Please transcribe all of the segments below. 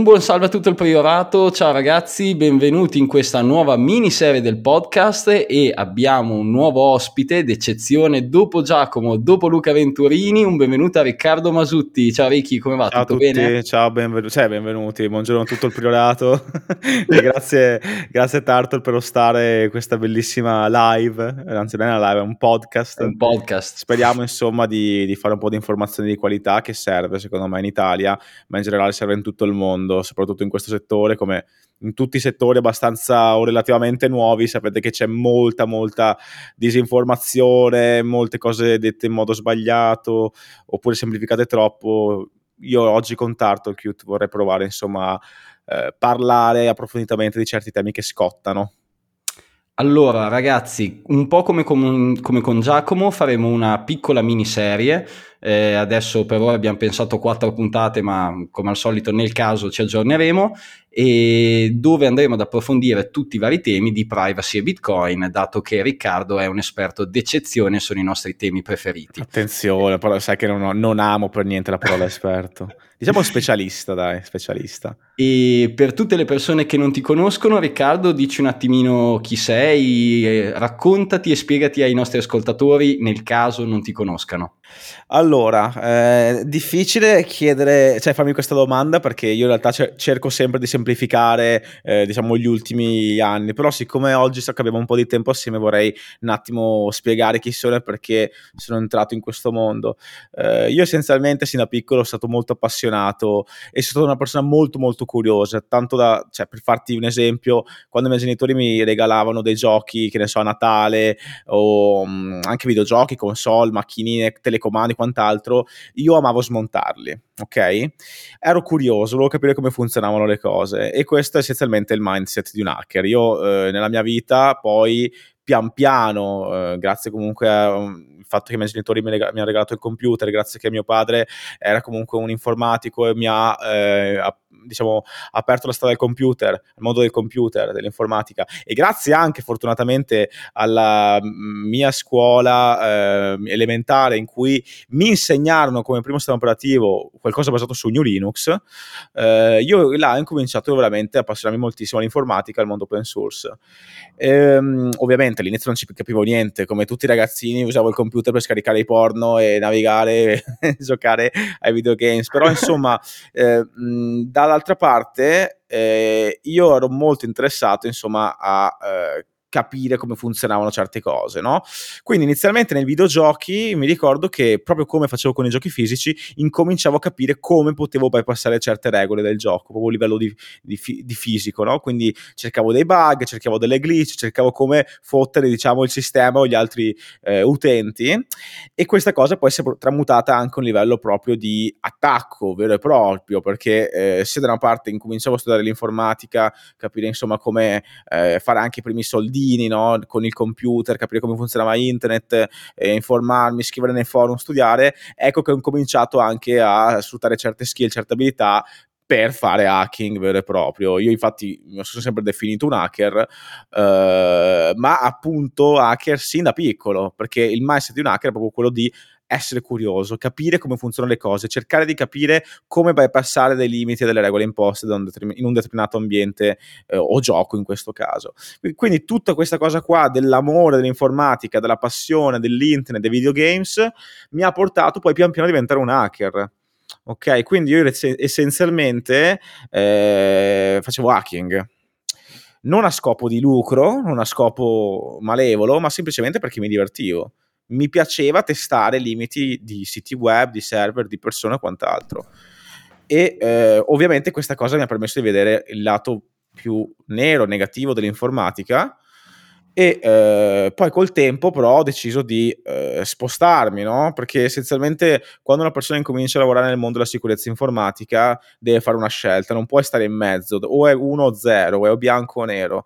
Un buon salve a tutto il priorato, ciao ragazzi, benvenuti in questa nuova miniserie del podcast e abbiamo un nuovo ospite d'eccezione dopo Giacomo, dopo Luca Venturini, un benvenuto a Riccardo Masutti. Ciao Ricky, come va? Ciao tutto a tutti, bene? ciao, benvenuti, cioè, benvenuti, buongiorno a tutto il priorato e grazie, grazie Tartar per ostare questa bellissima live, anzi non è una live, è un podcast. È un podcast. Speriamo insomma di, di fare un po' di informazioni di qualità che serve secondo me in Italia, ma in generale serve in tutto il mondo mondo, soprattutto in questo settore, come in tutti i settori abbastanza o relativamente nuovi, sapete che c'è molta, molta disinformazione, molte cose dette in modo sbagliato oppure semplificate troppo. Io oggi con Turtlecute vorrei provare insomma eh, parlare approfonditamente di certi temi che scottano. Allora, ragazzi, un po' come con, come con Giacomo, faremo una piccola miniserie eh, adesso per ora abbiamo pensato quattro puntate, ma come al solito nel caso ci aggiorneremo e dove andremo ad approfondire tutti i vari temi di privacy e Bitcoin, dato che Riccardo è un esperto d'eccezione, sono i nostri temi preferiti. Attenzione, però sai che non, non amo per niente la parola esperto. Diciamo specialista, dai, specialista. E per tutte le persone che non ti conoscono, Riccardo, dici un attimino chi sei, raccontati e spiegati ai nostri ascoltatori nel caso non ti conoscano. Allora, eh, difficile chiedere, cioè farmi questa domanda perché io in realtà cerco sempre di semplificare, eh, diciamo, gli ultimi anni, però siccome oggi so che abbiamo un po' di tempo assieme vorrei un attimo spiegare chi sono e perché sono entrato in questo mondo. Eh, io essenzialmente sin da piccolo sono stato molto appassionato e sono stato una persona molto molto curiosa, tanto da, cioè per farti un esempio, quando i miei genitori mi regalavano dei giochi, che ne so, a Natale o mh, mm, anche videogiochi, console, macchinine, telecomandi, quant'altro, io amavo smontarli, ok? Ero curioso, volevo capire come funzionavano le cose e questo è essenzialmente il mindset di un hacker. Io eh, nella mia vita poi pian piano, eh, grazie comunque al fatto che i miei genitori mi, reg- mi, hanno regalato il computer, grazie che mio padre era comunque un informatico e mi ha eh, diciamo, aperto la strada del computer, al mondo del computer, dell'informatica e grazie anche fortunatamente alla mia scuola eh, elementare in cui mi insegnarono come primo sistema operativo qualcosa basato su New Linux, eh, io là ho incominciato veramente a appassionarmi moltissimo all'informatica, al mondo open source. Ehm, ovviamente all'inizio non ci capivo niente, come tutti i ragazzini usavo il computer per scaricare i porno e navigare e giocare ai videogames, però insomma eh, dall'altra parte eh, io ero molto interessato insomma a eh, capire come funzionavano certe cose, no? Quindi inizialmente nei videogiochi mi ricordo che proprio come facevo con i giochi fisici, incominciavo a capire come potevo bypassare certe regole del gioco, proprio a livello di, di, di fisico, no? Quindi cercavo dei bug, cercavo delle glitch, cercavo come fottere, diciamo, il sistema o gli altri eh, utenti e questa cosa poi si è tramutata anche a un livello proprio di attacco vero e proprio, perché eh, se da una parte incominciavo a studiare l'informatica, capire insomma come eh, fare anche i primi soldi soldini no? con il computer, capire come funzionava internet, eh, informarmi, scrivere nei forum, studiare, ecco che ho cominciato anche a sfruttare certe skill, certe abilità per fare hacking vero e proprio. Io infatti mi sono sempre definito un hacker, eh, ma appunto hacker sin da piccolo, perché il mindset di un hacker è proprio quello di essere curioso, capire come funzionano le cose, cercare di capire come bypassare dei limiti e delle regole imposte in un determinato ambiente eh, o gioco in questo caso. Quindi tutta questa cosa qua dell'amore dell'informatica, della passione dell'internet, dei videogames mi ha portato poi pian piano a diventare un hacker. Ok, quindi io essenzialmente eh, facevo hacking non a scopo di lucro, non a scopo malevolo, ma semplicemente perché mi divertivo mi piaceva testare limiti di siti web, di server, di persone e quant'altro. E eh, ovviamente questa cosa mi ha permesso di vedere il lato più nero, negativo dell'informatica. E eh, poi col tempo, però, ho deciso di eh, spostarmi, no? Perché essenzialmente quando una persona incomincia a lavorare nel mondo della sicurezza informatica, deve fare una scelta, non puoi stare in mezzo, o è uno o zero, o è bianco o nero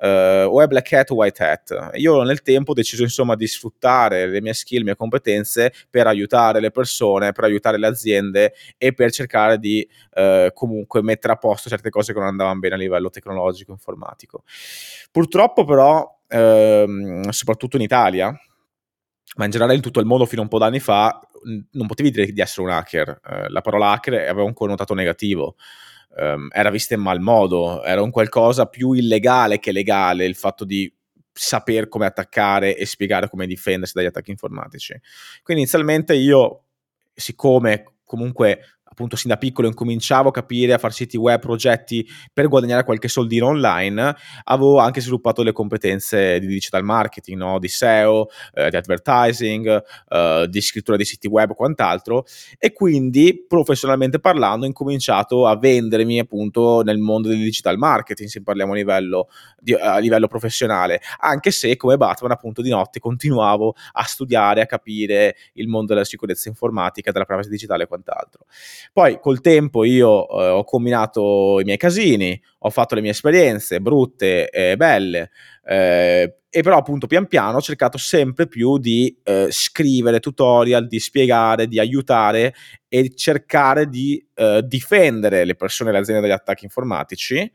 uh, o è black hat o white hat. Io nel tempo ho deciso insomma di sfruttare le mie skill, le mie competenze per aiutare le persone, per aiutare le aziende e per cercare di uh, comunque mettere a posto certe cose che non andavano bene a livello tecnologico, informatico. Purtroppo però, uh, soprattutto in Italia, ma in generale in tutto il mondo fino a un po' d'anni fa non potevi dire di essere un hacker. Eh, la parola hacker aveva un connotato negativo um, era vista in mal modo, era un qualcosa più illegale che legale il fatto di saper come attaccare e spiegare come difendersi dagli attacchi informatici. Quindi inizialmente io, siccome comunque appunto sin da piccolo incominciavo a capire a fare siti web, progetti per guadagnare qualche soldino online, avevo anche sviluppato le competenze di digital marketing, no? di SEO, eh, di advertising, eh, di scrittura di siti web e quant'altro e quindi professionalmente parlando ho incominciato a vendermi appunto nel mondo del digital marketing, se parliamo a livello, di, a livello professionale, anche se come Batman appunto di notte continuavo a studiare, a capire il mondo della sicurezza informatica, della privacy digitale e quant'altro. Poi col tempo io eh, ho combinato i miei casini, ho fatto le mie esperienze brutte e belle, eh, e però appunto pian piano ho cercato sempre più di eh, scrivere tutorial, di spiegare, di aiutare e cercare di eh, difendere le persone e le aziende dagli attacchi informatici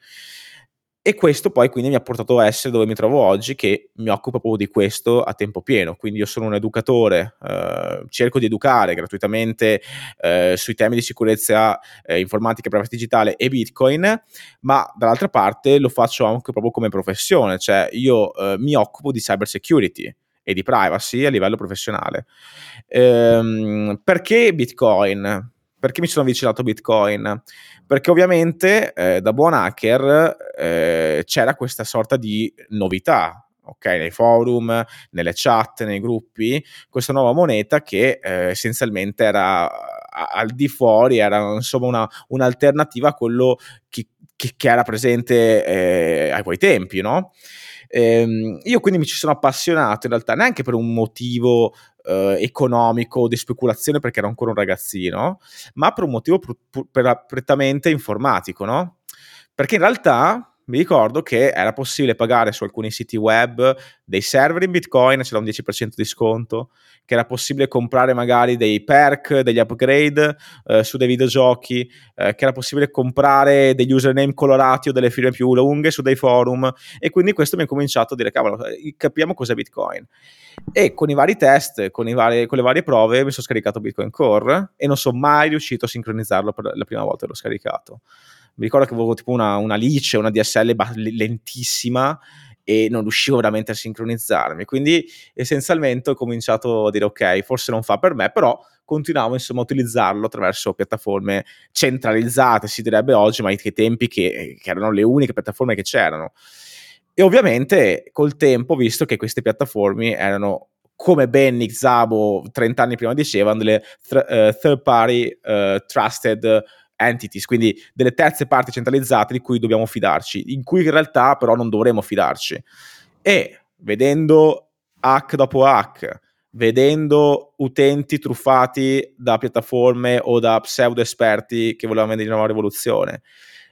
e questo poi quindi mi ha portato a essere dove mi trovo oggi, che mi occupo proprio di questo a tempo pieno. Quindi io sono un educatore, eh, cerco di educare gratuitamente eh, sui temi di sicurezza eh, informatica, privacy digitale e Bitcoin, ma dall'altra parte lo faccio anche proprio come professione, cioè io eh, mi occupo di cyber security e di privacy a livello professionale. Ehm, perché Bitcoin? Perché mi sono avvicinato a Bitcoin? Perché ovviamente eh, da buon hacker eh, c'era questa sorta di novità, ok, nei forum, nelle chat, nei gruppi, questa nuova moneta che eh, essenzialmente era al di fuori, era insomma una, un'alternativa a quello che, che, che era presente eh, ai quei tempi, no? Ehm, io quindi mi ci sono appassionato in realtà neanche per un motivo eh, economico di speculazione perché ero ancora un ragazzino, ma per un motivo pr- pr- prettamente informatico, no? Perché in realtà mi ricordo che era possibile pagare su alcuni siti web dei server in Bitcoin, c'era un 10% di sconto, che era possibile comprare magari dei perk, degli upgrade eh, su dei videogiochi, eh, che era possibile comprare degli username colorati o delle firme più lunghe su dei forum e quindi questo mi ha cominciato a dire cavolo, eh, capiamo cos'è Bitcoin. E con i vari test, con, i vari, con le varie prove mi sono scaricato Bitcoin Core e non sono mai riuscito a sincronizzarlo per la prima volta che l'ho scaricato mi ricordo che avevo tipo una, una Lice, una DSL lentissima e non riuscivo veramente a sincronizzarmi. Quindi essenzialmente ho cominciato a dire ok, forse non fa per me, però continuavo insomma a utilizzarlo attraverso piattaforme centralizzate, si direbbe oggi, ma ai tempi che, che erano le uniche piattaforme che c'erano. E ovviamente col tempo, visto che queste piattaforme erano come ben Nick Zabo 30 anni prima diceva, delle th- uh, third party uh, trusted entities, quindi delle terze parti centralizzate di cui dobbiamo fidarci, in cui in realtà però non dovremmo fidarci. E vedendo hack dopo hack, vedendo utenti truffati da piattaforme o da pseudo esperti che volevano vendere una nuova rivoluzione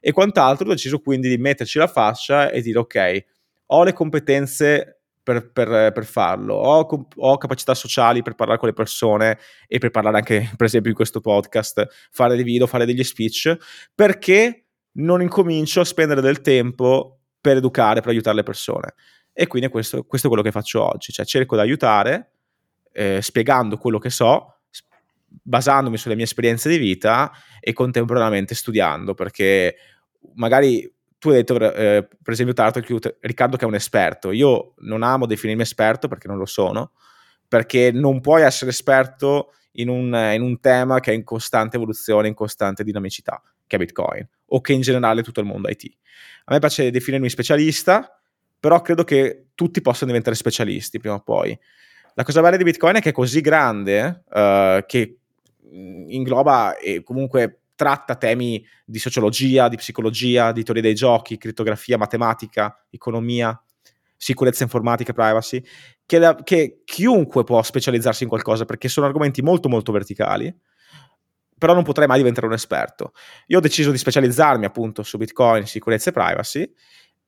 e quant'altro, ho deciso quindi di metterci la faccia e dire ok, ho le competenze per, per, per farlo, ho, ho, capacità sociali per parlare con le persone e per parlare anche, per esempio, in questo podcast, fare dei video, fare degli speech, perché non incomincio a spendere del tempo per educare, per aiutare le persone. E quindi questo, questo è quello che faccio oggi, cioè cerco di aiutare eh, spiegando quello che so, basandomi sulle mie esperienze di vita e contemporaneamente studiando, perché magari tu hai detto, eh, per esempio, l'altro, Riccardo che è un esperto. Io non amo definirmi esperto perché non lo sono, perché non puoi essere esperto in un, in un tema che è in costante evoluzione, in costante dinamicità, che è Bitcoin, o che in generale tutto il mondo IT. A me piace definirmi specialista, però credo che tutti possano diventare specialisti prima o poi. La cosa bella di Bitcoin è che è così grande uh, che ingloba e comunque tratta temi di sociologia, di psicologia, di teoria dei giochi, crittografia, matematica, economia, sicurezza informatica, privacy, che, la, che chiunque può specializzarsi in qualcosa perché sono argomenti molto molto verticali, però non potrei mai diventare un esperto. Io ho deciso di specializzarmi appunto su Bitcoin, sicurezza e privacy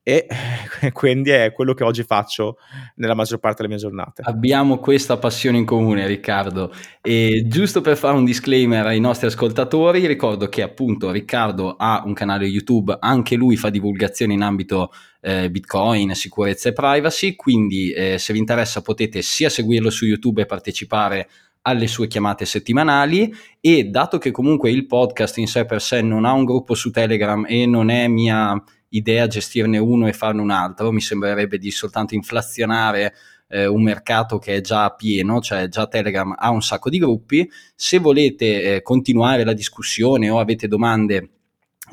e quindi è quello che oggi faccio nella maggior parte delle mie giornate. Abbiamo questa passione in comune, Riccardo. E giusto per fare un disclaimer ai nostri ascoltatori, ricordo che appunto Riccardo ha un canale YouTube, anche lui fa divulgazione in ambito eh, Bitcoin, sicurezza e privacy, quindi eh, se vi interessa potete sia seguirlo su YouTube e partecipare alle sue chiamate settimanali e dato che comunque il podcast in sé per sé non ha un gruppo su Telegram e non è mia idea gestirne uno e farne un altro, mi sembrerebbe di soltanto inflazionare eh, un mercato che è già pieno, cioè già Telegram ha un sacco di gruppi. Se volete eh, continuare la discussione o avete domande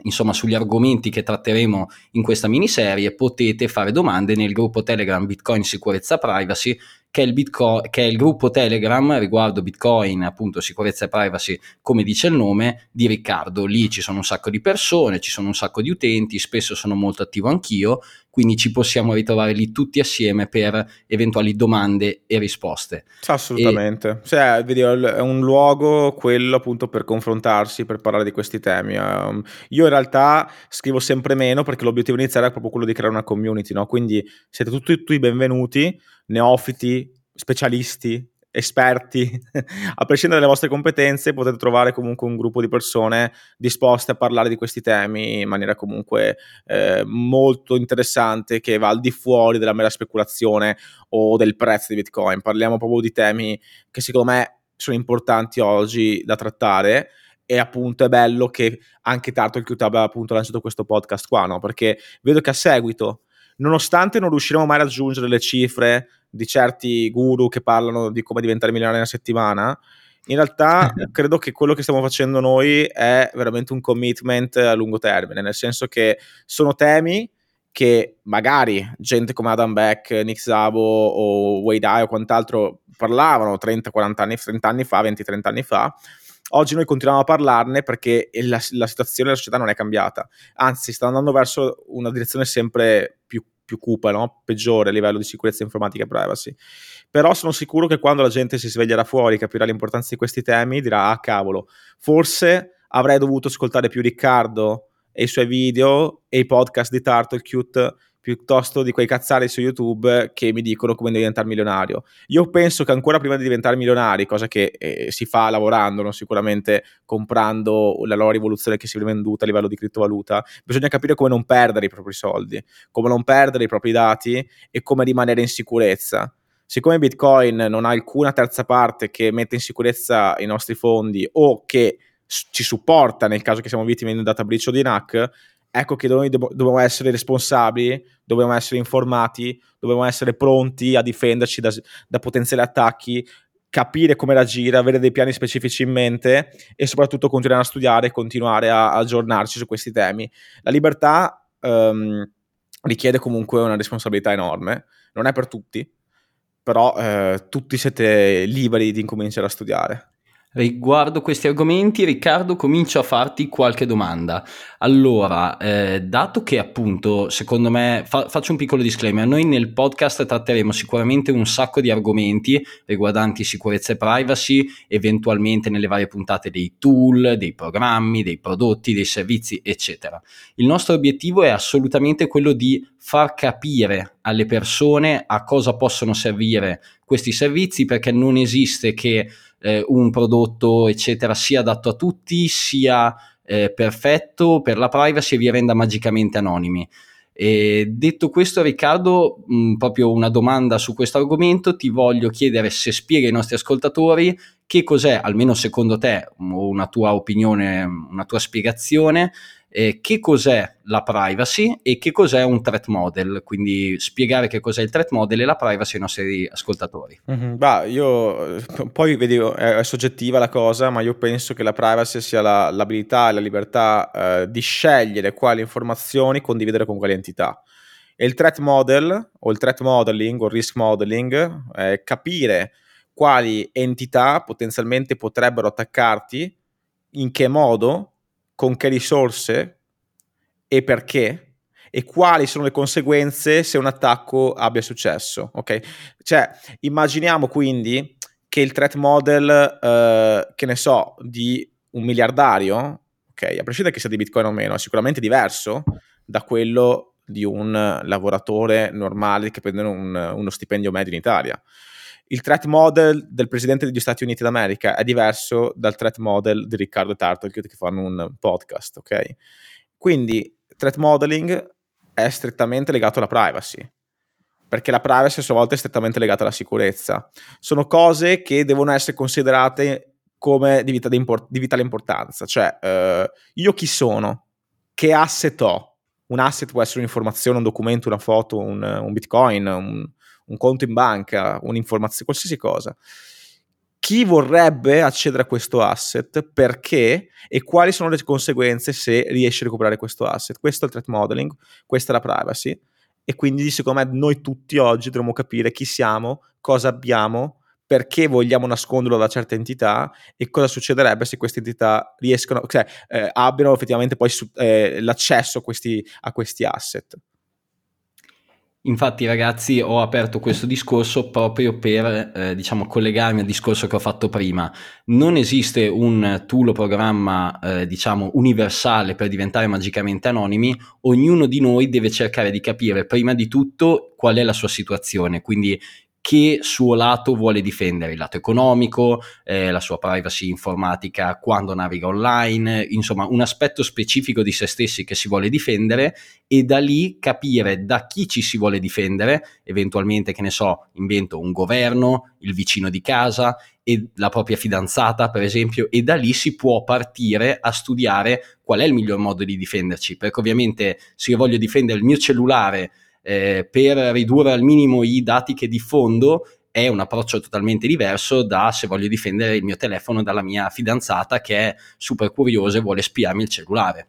insomma sugli argomenti che tratteremo in questa miniserie potete fare domande nel gruppo Telegram Bitcoin Sicurezza Privacy che è, il Bitcoin, che è il gruppo Telegram riguardo Bitcoin, appunto sicurezza e privacy, come dice il nome, di Riccardo. Lì ci sono un sacco di persone, ci sono un sacco di utenti, spesso sono molto attivo anch'io, quindi ci possiamo ritrovare lì tutti assieme per eventuali domande e risposte. Assolutamente, e... cioè, è un luogo quello appunto per confrontarsi, per parlare di questi temi. Um, io in realtà scrivo sempre meno perché l'obiettivo iniziale è proprio quello di creare una community, no? quindi siete tutti, tutti benvenuti neofiti, specialisti, esperti, a prescindere dalle vostre competenze, potete trovare comunque un gruppo di persone disposte a parlare di questi temi in maniera comunque eh, molto interessante che va al di fuori della mera speculazione o del prezzo di Bitcoin. Parliamo proprio di temi che secondo me sono importanti oggi da trattare e appunto è bello che anche Tartle Qt abbia appunto lanciato questo podcast qua, no? Perché vedo che a seguito nonostante non riusciremo mai a raggiungere le cifre di certi guru che parlano di come diventare milionari in una settimana, in realtà credo che quello che stiamo facendo noi è veramente un commitment a lungo termine, nel senso che sono temi che magari gente come Adam Beck, Nick Szabo o Wade Eye o quant'altro parlavano 30-40 anni, 30 anni fa, 20-30 anni fa, Oggi noi continuiamo a parlarne perché la, la situazione della società non è cambiata, anzi sta andando verso una direzione sempre più più cupa, no? peggiore a livello di sicurezza informatica e privacy. Però sono sicuro che quando la gente si sveglierà fuori, capirà l'importanza di questi temi, dirà, ah cavolo, forse avrei dovuto ascoltare più Riccardo e i suoi video e i podcast di Turtlecute piuttosto di quei cazzari su YouTube che mi dicono come diventare milionario. Io penso che ancora prima di diventare milionari, cosa che eh, si fa lavorando, no? sicuramente comprando la loro rivoluzione che si è venduta a livello di criptovaluta, bisogna capire come non perdere i propri soldi, come non perdere i propri dati e come rimanere in sicurezza. Siccome Bitcoin non ha alcuna terza parte che mette in sicurezza i nostri fondi o che ci supporta nel caso che siamo vittime di un data breach o di un hack, ecco che noi dobbiamo essere responsabili, dobbiamo essere informati, dobbiamo essere pronti a difenderci da, da potenziali attacchi, capire come reagire, avere dei piani specifici in mente e soprattutto continuare a studiare e continuare a, aggiornarci su questi temi. La libertà um, richiede comunque una responsabilità enorme, non è per tutti, però eh, tutti siete liberi di incominciare a studiare. Riguardo questi argomenti, Riccardo, comincio a farti qualche domanda. Allora, eh, dato che appunto, secondo me, fa- faccio un piccolo disclaimer, noi nel podcast tratteremo sicuramente un sacco di argomenti riguardanti sicurezza e privacy, eventualmente nelle varie puntate dei tool, dei programmi, dei prodotti, dei servizi, eccetera. Il nostro obiettivo è assolutamente quello di far capire alle persone a cosa possono servire questi servizi perché non esiste che eh, un prodotto, eccetera, sia adatto a tutti, sia eh, perfetto per la privacy e vi renda magicamente anonimi. E detto questo, Riccardo, mh, proprio una domanda su questo argomento, ti voglio chiedere se spieghi ai nostri ascoltatori che cos'è, almeno secondo te, una tua opinione, una tua spiegazione, eh, che cos'è la privacy e che cos'è un threat model, quindi spiegare che cos'è il threat model e la privacy ai nostri ascoltatori. Mm-hmm. Bah, io poi vedi, è, è, soggettiva la cosa, ma io penso che la privacy sia la, l'abilità e la libertà eh, di scegliere quali informazioni condividere con quali entità. E il threat model o il threat modeling o il risk modeling è capire quali entità potenzialmente potrebbero attaccarti, in che modo con che risorse e perché e quali sono le conseguenze se un attacco abbia successo. Ok? Cioè, immaginiamo quindi che il threat model, eh, che ne so, di un miliardario, ok, a prescindere che sia di Bitcoin o meno, è sicuramente diverso da quello di un lavoratore normale che prende un, uno stipendio medio in Italia il threat model del presidente degli Stati Uniti d'America è diverso dal threat model di Riccardo Tartle che fanno un podcast, ok? Quindi threat modeling è strettamente legato alla privacy. perché la privacy a sua volta è strettamente legata alla sicurezza. Sono cose che devono essere considerate come di, di, import- di vitale importanza, cioè eh, io chi sono, che asset ho, un asset può essere un'informazione, un documento, una foto, un, un bitcoin, un, un, conto in banca, un'informazione, qualsiasi cosa. Chi vorrebbe accedere a questo asset, perché e quali sono le conseguenze se riesce a recuperare questo asset? Questo è il threat modeling, questa è la privacy e quindi secondo me noi tutti oggi dovremmo capire chi siamo, cosa abbiamo, perché vogliamo nasconderlo da certe entità e cosa succederebbe se queste entità riescono, cioè eh, abbiano effettivamente poi su, eh, l'accesso a questi, a questi asset. Infatti ragazzi ho aperto questo discorso proprio per eh, diciamo collegarmi al discorso che ho fatto prima. Non esiste un tool o programma eh, diciamo universale per diventare magicamente anonimi, ognuno di noi deve cercare di capire prima di tutto qual è la sua situazione, quindi che suo lato vuole difendere, il lato economico, eh, la sua privacy informatica quando naviga online, insomma un aspetto specifico di se stessi che si vuole difendere e da lì capire da chi ci si vuole difendere, eventualmente che ne so, invento un governo, il vicino di casa e la propria fidanzata per esempio e da lì si può partire a studiare qual è il miglior modo di difenderci, perché ovviamente se io voglio difendere il mio cellulare eh, per ridurre al minimo i dati che diffondo è un approccio totalmente diverso da se voglio difendere il mio telefono dalla mia fidanzata che è super curiosa e vuole spiarmi il cellulare.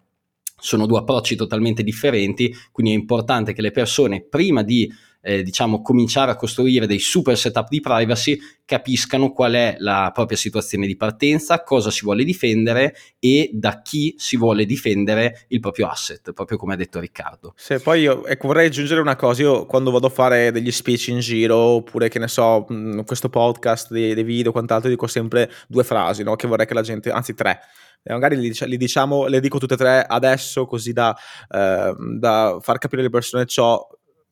Sono due approcci totalmente differenti, quindi è importante che le persone prima di eh, diciamo, cominciare a costruire dei super setup di privacy, capiscano qual è la propria situazione di partenza, cosa si vuole difendere e da chi si vuole difendere il proprio asset, proprio come ha detto Riccardo. Se poi io ecco, vorrei aggiungere una cosa, io quando vado a fare degli speech in giro oppure che ne so, in questo podcast, dei, dei video, quant'altro, dico sempre due frasi, no? che vorrei che la gente, anzi tre, magari li, diciamo, le dico tutte e tre adesso così da, eh, da far capire alle persone ciò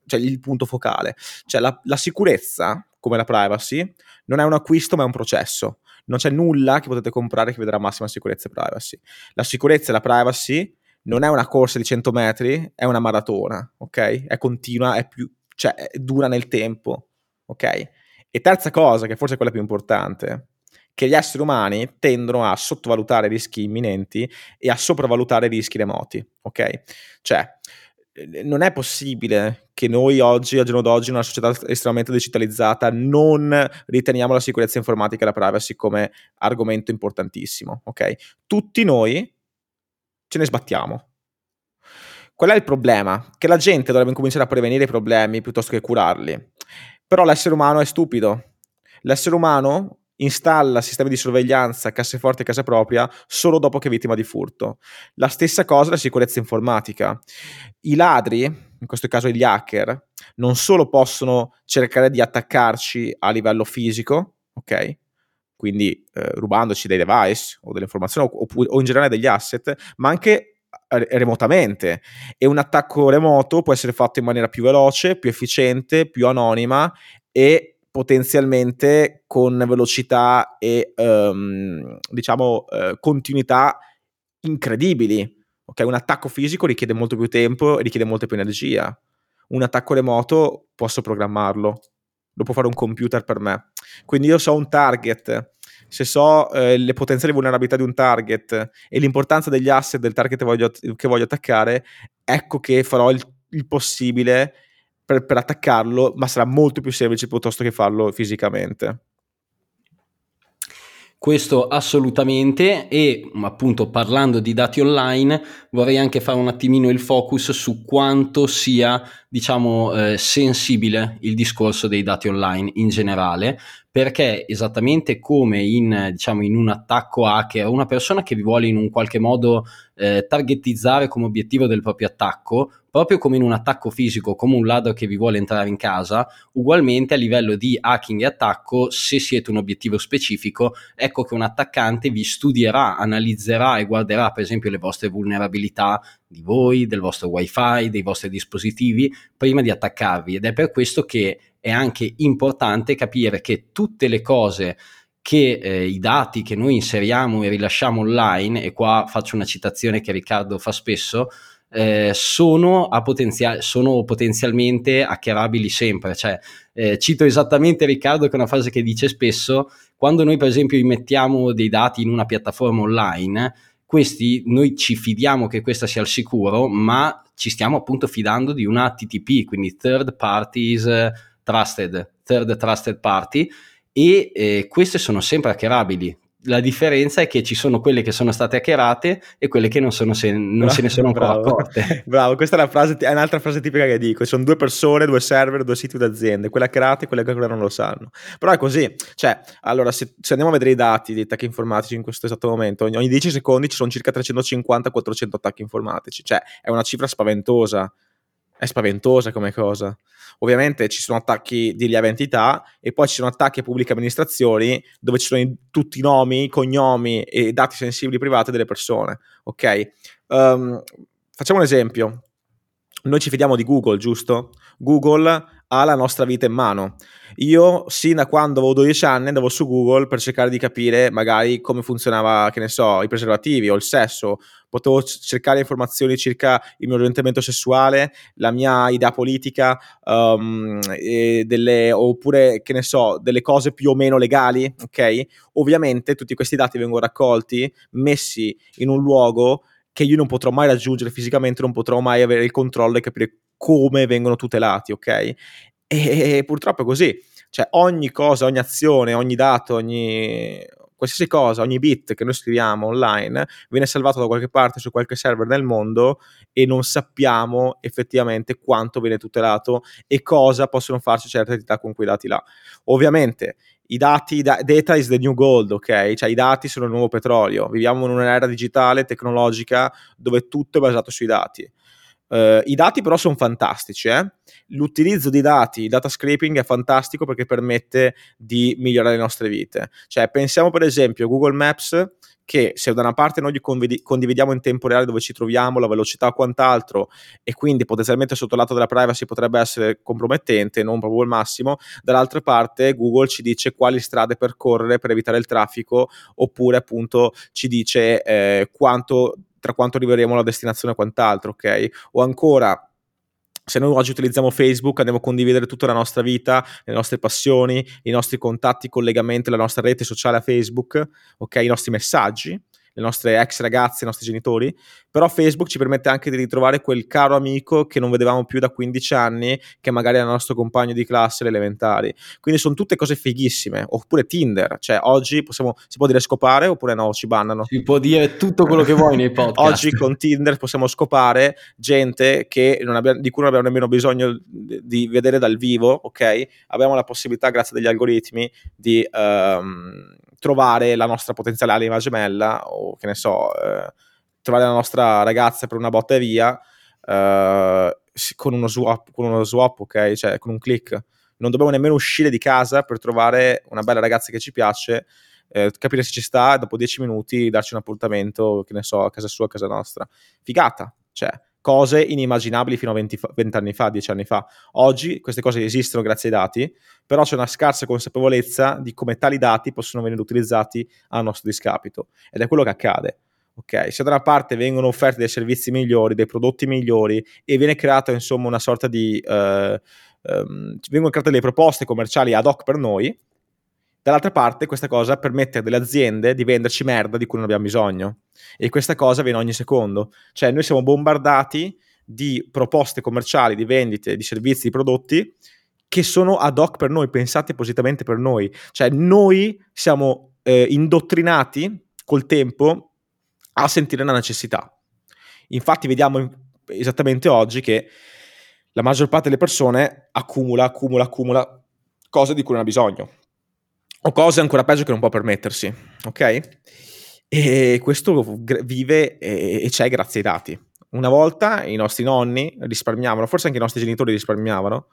cioè il punto focale. Cioè la, la sicurezza, come la privacy, non è un acquisto ma è un processo. Non c'è nulla che potete comprare che vi darà massima sicurezza e privacy. La sicurezza e la privacy non è una corsa di 100 metri, è una maratona, ok? È continua, è più, cioè è dura nel tempo, ok? E terza cosa, che forse è quella più importante, che gli esseri umani tendono a sottovalutare rischi imminenti e a sopravvalutare rischi remoti, ok? Cioè, non è possibile che noi oggi, al giorno d'oggi, in una società estremamente digitalizzata, non riteniamo la sicurezza informatica e la privacy come argomento importantissimo, ok? Tutti noi ce ne sbattiamo. Qual è il problema? Che la gente dovrebbe cominciare a prevenire i problemi piuttosto che curarli. Però l'essere umano è stupido. L'essere umano installa sistemi di sorveglianza, casseforti a casa propria solo dopo che è vittima di furto. La stessa cosa la sicurezza informatica. I ladri, in questo caso gli hacker, non solo possono cercare di attaccarci a livello fisico, ok? Quindi eh, rubandoci dei device o delle informazioni o, o in generale degli asset, ma anche eh, remotamente e un attacco remoto può essere fatto in maniera più veloce, più efficiente, più anonima e potenzialmente con velocità e um, diciamo uh, continuità incredibili. Okay? Un attacco fisico richiede molto più tempo e richiede molta più energia. Un attacco remoto posso programmarlo, lo può fare un computer per me. Quindi io so un target, se so eh, le potenziali vulnerabilità di un target e l'importanza degli asset del target che voglio, che voglio attaccare, ecco che farò il, il possibile per, per attaccarlo, ma sarà molto più semplice piuttosto che farlo fisicamente. Questo assolutamente e appunto parlando di dati online vorrei anche fare un attimino il focus su quanto sia diciamo eh, sensibile il discorso dei dati online in generale perché esattamente come in, diciamo, in un attacco hacker una persona che vi vuole in un qualche modo eh, targetizzare come obiettivo del proprio attacco proprio come in un attacco fisico, come un ladro che vi vuole entrare in casa, ugualmente a livello di hacking e attacco, se siete un obiettivo specifico, ecco che un attaccante vi studierà, analizzerà e guarderà per esempio le vostre vulnerabilità di voi, del vostro wifi, dei vostri dispositivi, prima di attaccarvi ed è per questo che è anche importante capire che tutte le cose che eh, i dati che noi inseriamo e rilasciamo online, e qua faccio una citazione che Riccardo fa spesso, eh, sono, potenzia- sono, potenzialmente hackerabili sempre. Cioè, eh, cito esattamente Riccardo che è una frase che dice spesso, quando noi per esempio immettiamo dei dati in una piattaforma online, questi noi ci fidiamo che questa sia al sicuro, ma ci stiamo appunto fidando di una TTP, quindi Third Parties Trusted, Third Trusted Party, e eh, queste sono sempre hackerabili la differenza è che ci sono quelle che sono state hackerate e quelle che non, sono se, non bravo, se ne sono ancora bravo. accorte. Bravo, questa è, una frase, è un'altra frase tipica che dico. Sono due persone, due server, due siti d'aziende, quelle hackerate e quelle che ancora non lo sanno. Però è così. Cioè, allora, se, se andiamo a vedere i dati di attacchi informatici in questo esatto momento, ogni, ogni 10 secondi ci sono circa 350-400 attacchi informatici. Cioè, è una cifra spaventosa. È spaventosa come cosa. Ovviamente ci sono attacchi di lieve entità e poi ci sono attacchi a pubbliche amministrazioni dove ci sono tutti i nomi, cognomi e dati sensibili privati delle persone. Ok? Um, facciamo un esempio. Noi ci fidiamo di Google, giusto? Google ha la nostra vita in mano. Io, sin da quando avevo 12 anni, andavo su Google per cercare di capire magari come funzionava, che ne so, i preservativi o il sesso. Potevo cercare informazioni circa il mio orientamento sessuale, la mia idea politica, um, delle, oppure, che ne so, delle cose più o meno legali, ok? Ovviamente tutti questi dati vengono raccolti, messi in un luogo che io non potrò mai raggiungere fisicamente, non potrò mai avere il controllo e capire come vengono tutelati, ok? E, e purtroppo è così. Cioè ogni cosa, ogni azione, ogni dato, ogni qualsiasi cosa, ogni bit che noi scriviamo online viene salvato da qualche parte su qualche server nel mondo e non sappiamo effettivamente quanto viene tutelato e cosa possono farci certe entità con quei dati là. Ovviamente i dati, da, data is the new gold, ok? Cioè i dati sono il nuovo petrolio. Viviamo in un'era digitale, tecnologica, dove tutto è basato sui dati. Uh, I dati però sono fantastici, eh? l'utilizzo di dati, il data scraping è fantastico perché permette di migliorare le nostre vite. Cioè, pensiamo per esempio a Google Maps che se da una parte noi condividiamo in tempo reale dove ci troviamo, la velocità o quant'altro, e quindi potenzialmente sotto lato della privacy potrebbe essere compromettente, non proprio il massimo, dall'altra parte Google ci dice quali strade percorrere per evitare il traffico, oppure appunto ci dice eh, quanto tra quanto arriveremo alla destinazione e quant'altro, ok? O ancora se noi oggi utilizziamo Facebook andiamo a condividere tutta la nostra vita, le nostre passioni, i nostri contatti, i collegamenti, la nostra rete sociale a Facebook, ok? I nostri messaggi le nostre ex ragazze, i nostri genitori, però Facebook ci permette anche di ritrovare quel caro amico che non vedevamo più da 15 anni, che magari era il nostro compagno di classe alle elementari. Quindi sono tutte cose fighissime, oppure Tinder, cioè oggi possiamo, si può dire scopare oppure no, ci bannano. Si può dire tutto quello che vuoi nei podcast. oggi con Tinder possiamo scopare gente abbia, di cui non abbiamo nemmeno bisogno di vedere dal vivo, ok? Abbiamo la possibilità, grazie agli algoritmi, di... Um, trovare la nostra potenziale anima gemella o che ne so, eh, trovare la nostra ragazza per una botta e via eh, con, uno swap, con uno swap, ok? Cioè con un click. Non dobbiamo nemmeno uscire di casa per trovare una bella ragazza che ci piace, eh, capire se ci sta, dopo dieci minuti darci un appuntamento, che ne so, a casa sua, a casa nostra. Figata, cioè cose inimmaginabili fino a 20, 20, anni fa, 10 anni fa. Oggi queste cose esistono grazie ai dati, però c'è una scarsa consapevolezza di come tali dati possono venire utilizzati a nostro discapito ed è quello che accade. Ok, se da una parte vengono offerti dei servizi migliori, dei prodotti migliori e viene creata insomma una sorta di... Uh, um, vengono create delle proposte commerciali ad hoc per noi, Dall'altra parte questa cosa permette a delle aziende di venderci merda di cui non abbiamo bisogno e questa cosa viene ogni secondo. Cioè noi siamo bombardati di proposte commerciali, di vendite, di servizi, di prodotti che sono ad hoc per noi, pensati appositamente per noi. Cioè noi siamo eh, indottrinati col tempo a sentire la necessità. Infatti vediamo esattamente oggi che la maggior parte delle persone accumula, accumula, accumula cose di cui non ha bisogno o cose ancora peggio che non può permettersi, ok? E questo vive e c'è grazie ai dati. Una volta i nostri nonni risparmiavano, forse anche i nostri genitori risparmiavano,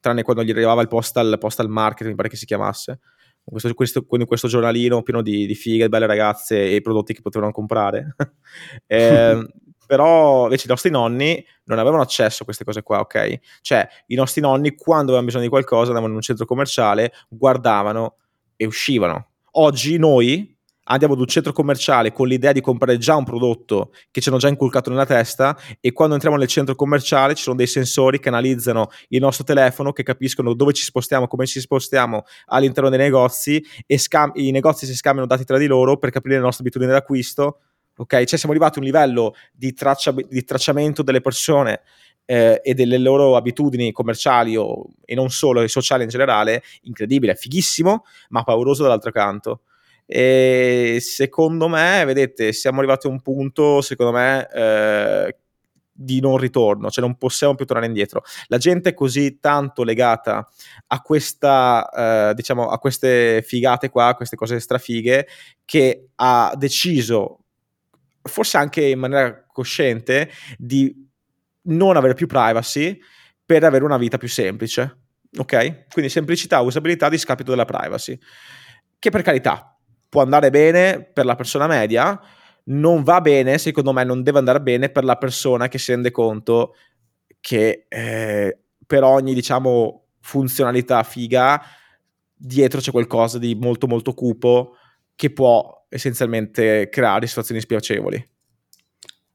tranne quando gli arrivava il postal, postal market, mi pare che si chiamasse, questo, questo, questo giornalino pieno di, di fighe, belle ragazze e prodotti che potevano comprare. eh, però invece i nostri nonni non avevano accesso a queste cose qua, ok? Cioè i nostri nonni quando avevano bisogno di qualcosa andavano in un centro commerciale, guardavano e uscivano. Oggi noi andiamo ad un centro commerciale con l'idea di comprare già un prodotto che ci hanno già inculcato nella testa e quando entriamo nel centro commerciale ci sono dei sensori che analizzano il nostro telefono, che capiscono dove ci spostiamo, come ci spostiamo all'interno dei negozi e scam- i negozi si scambiano dati tra di loro per capire le nostre abitudini d'acquisto. Ok, cioè siamo arrivati a un livello di, traccia- di tracciamento delle persone eh, e delle loro abitudini commerciali o, e non solo, e sociali in generale, incredibile, fighissimo, ma pauroso dall'altro canto. E secondo me, vedete, siamo arrivati a un punto, secondo me, eh, di non ritorno, cioè non possiamo più tornare indietro. La gente è così tanto legata a questa, eh, diciamo, a queste figate qua, a queste cose strafighe, che ha deciso, forse anche in maniera cosciente, di non avere più privacy per avere una vita più semplice. Ok? Quindi semplicità, usabilità di scapito della privacy. Che per carità può andare bene per la persona media, non va bene, secondo me non deve andare bene per la persona che si rende conto che eh, per ogni, diciamo, funzionalità figa dietro c'è qualcosa di molto molto cupo che può essenzialmente creare situazioni spiacevoli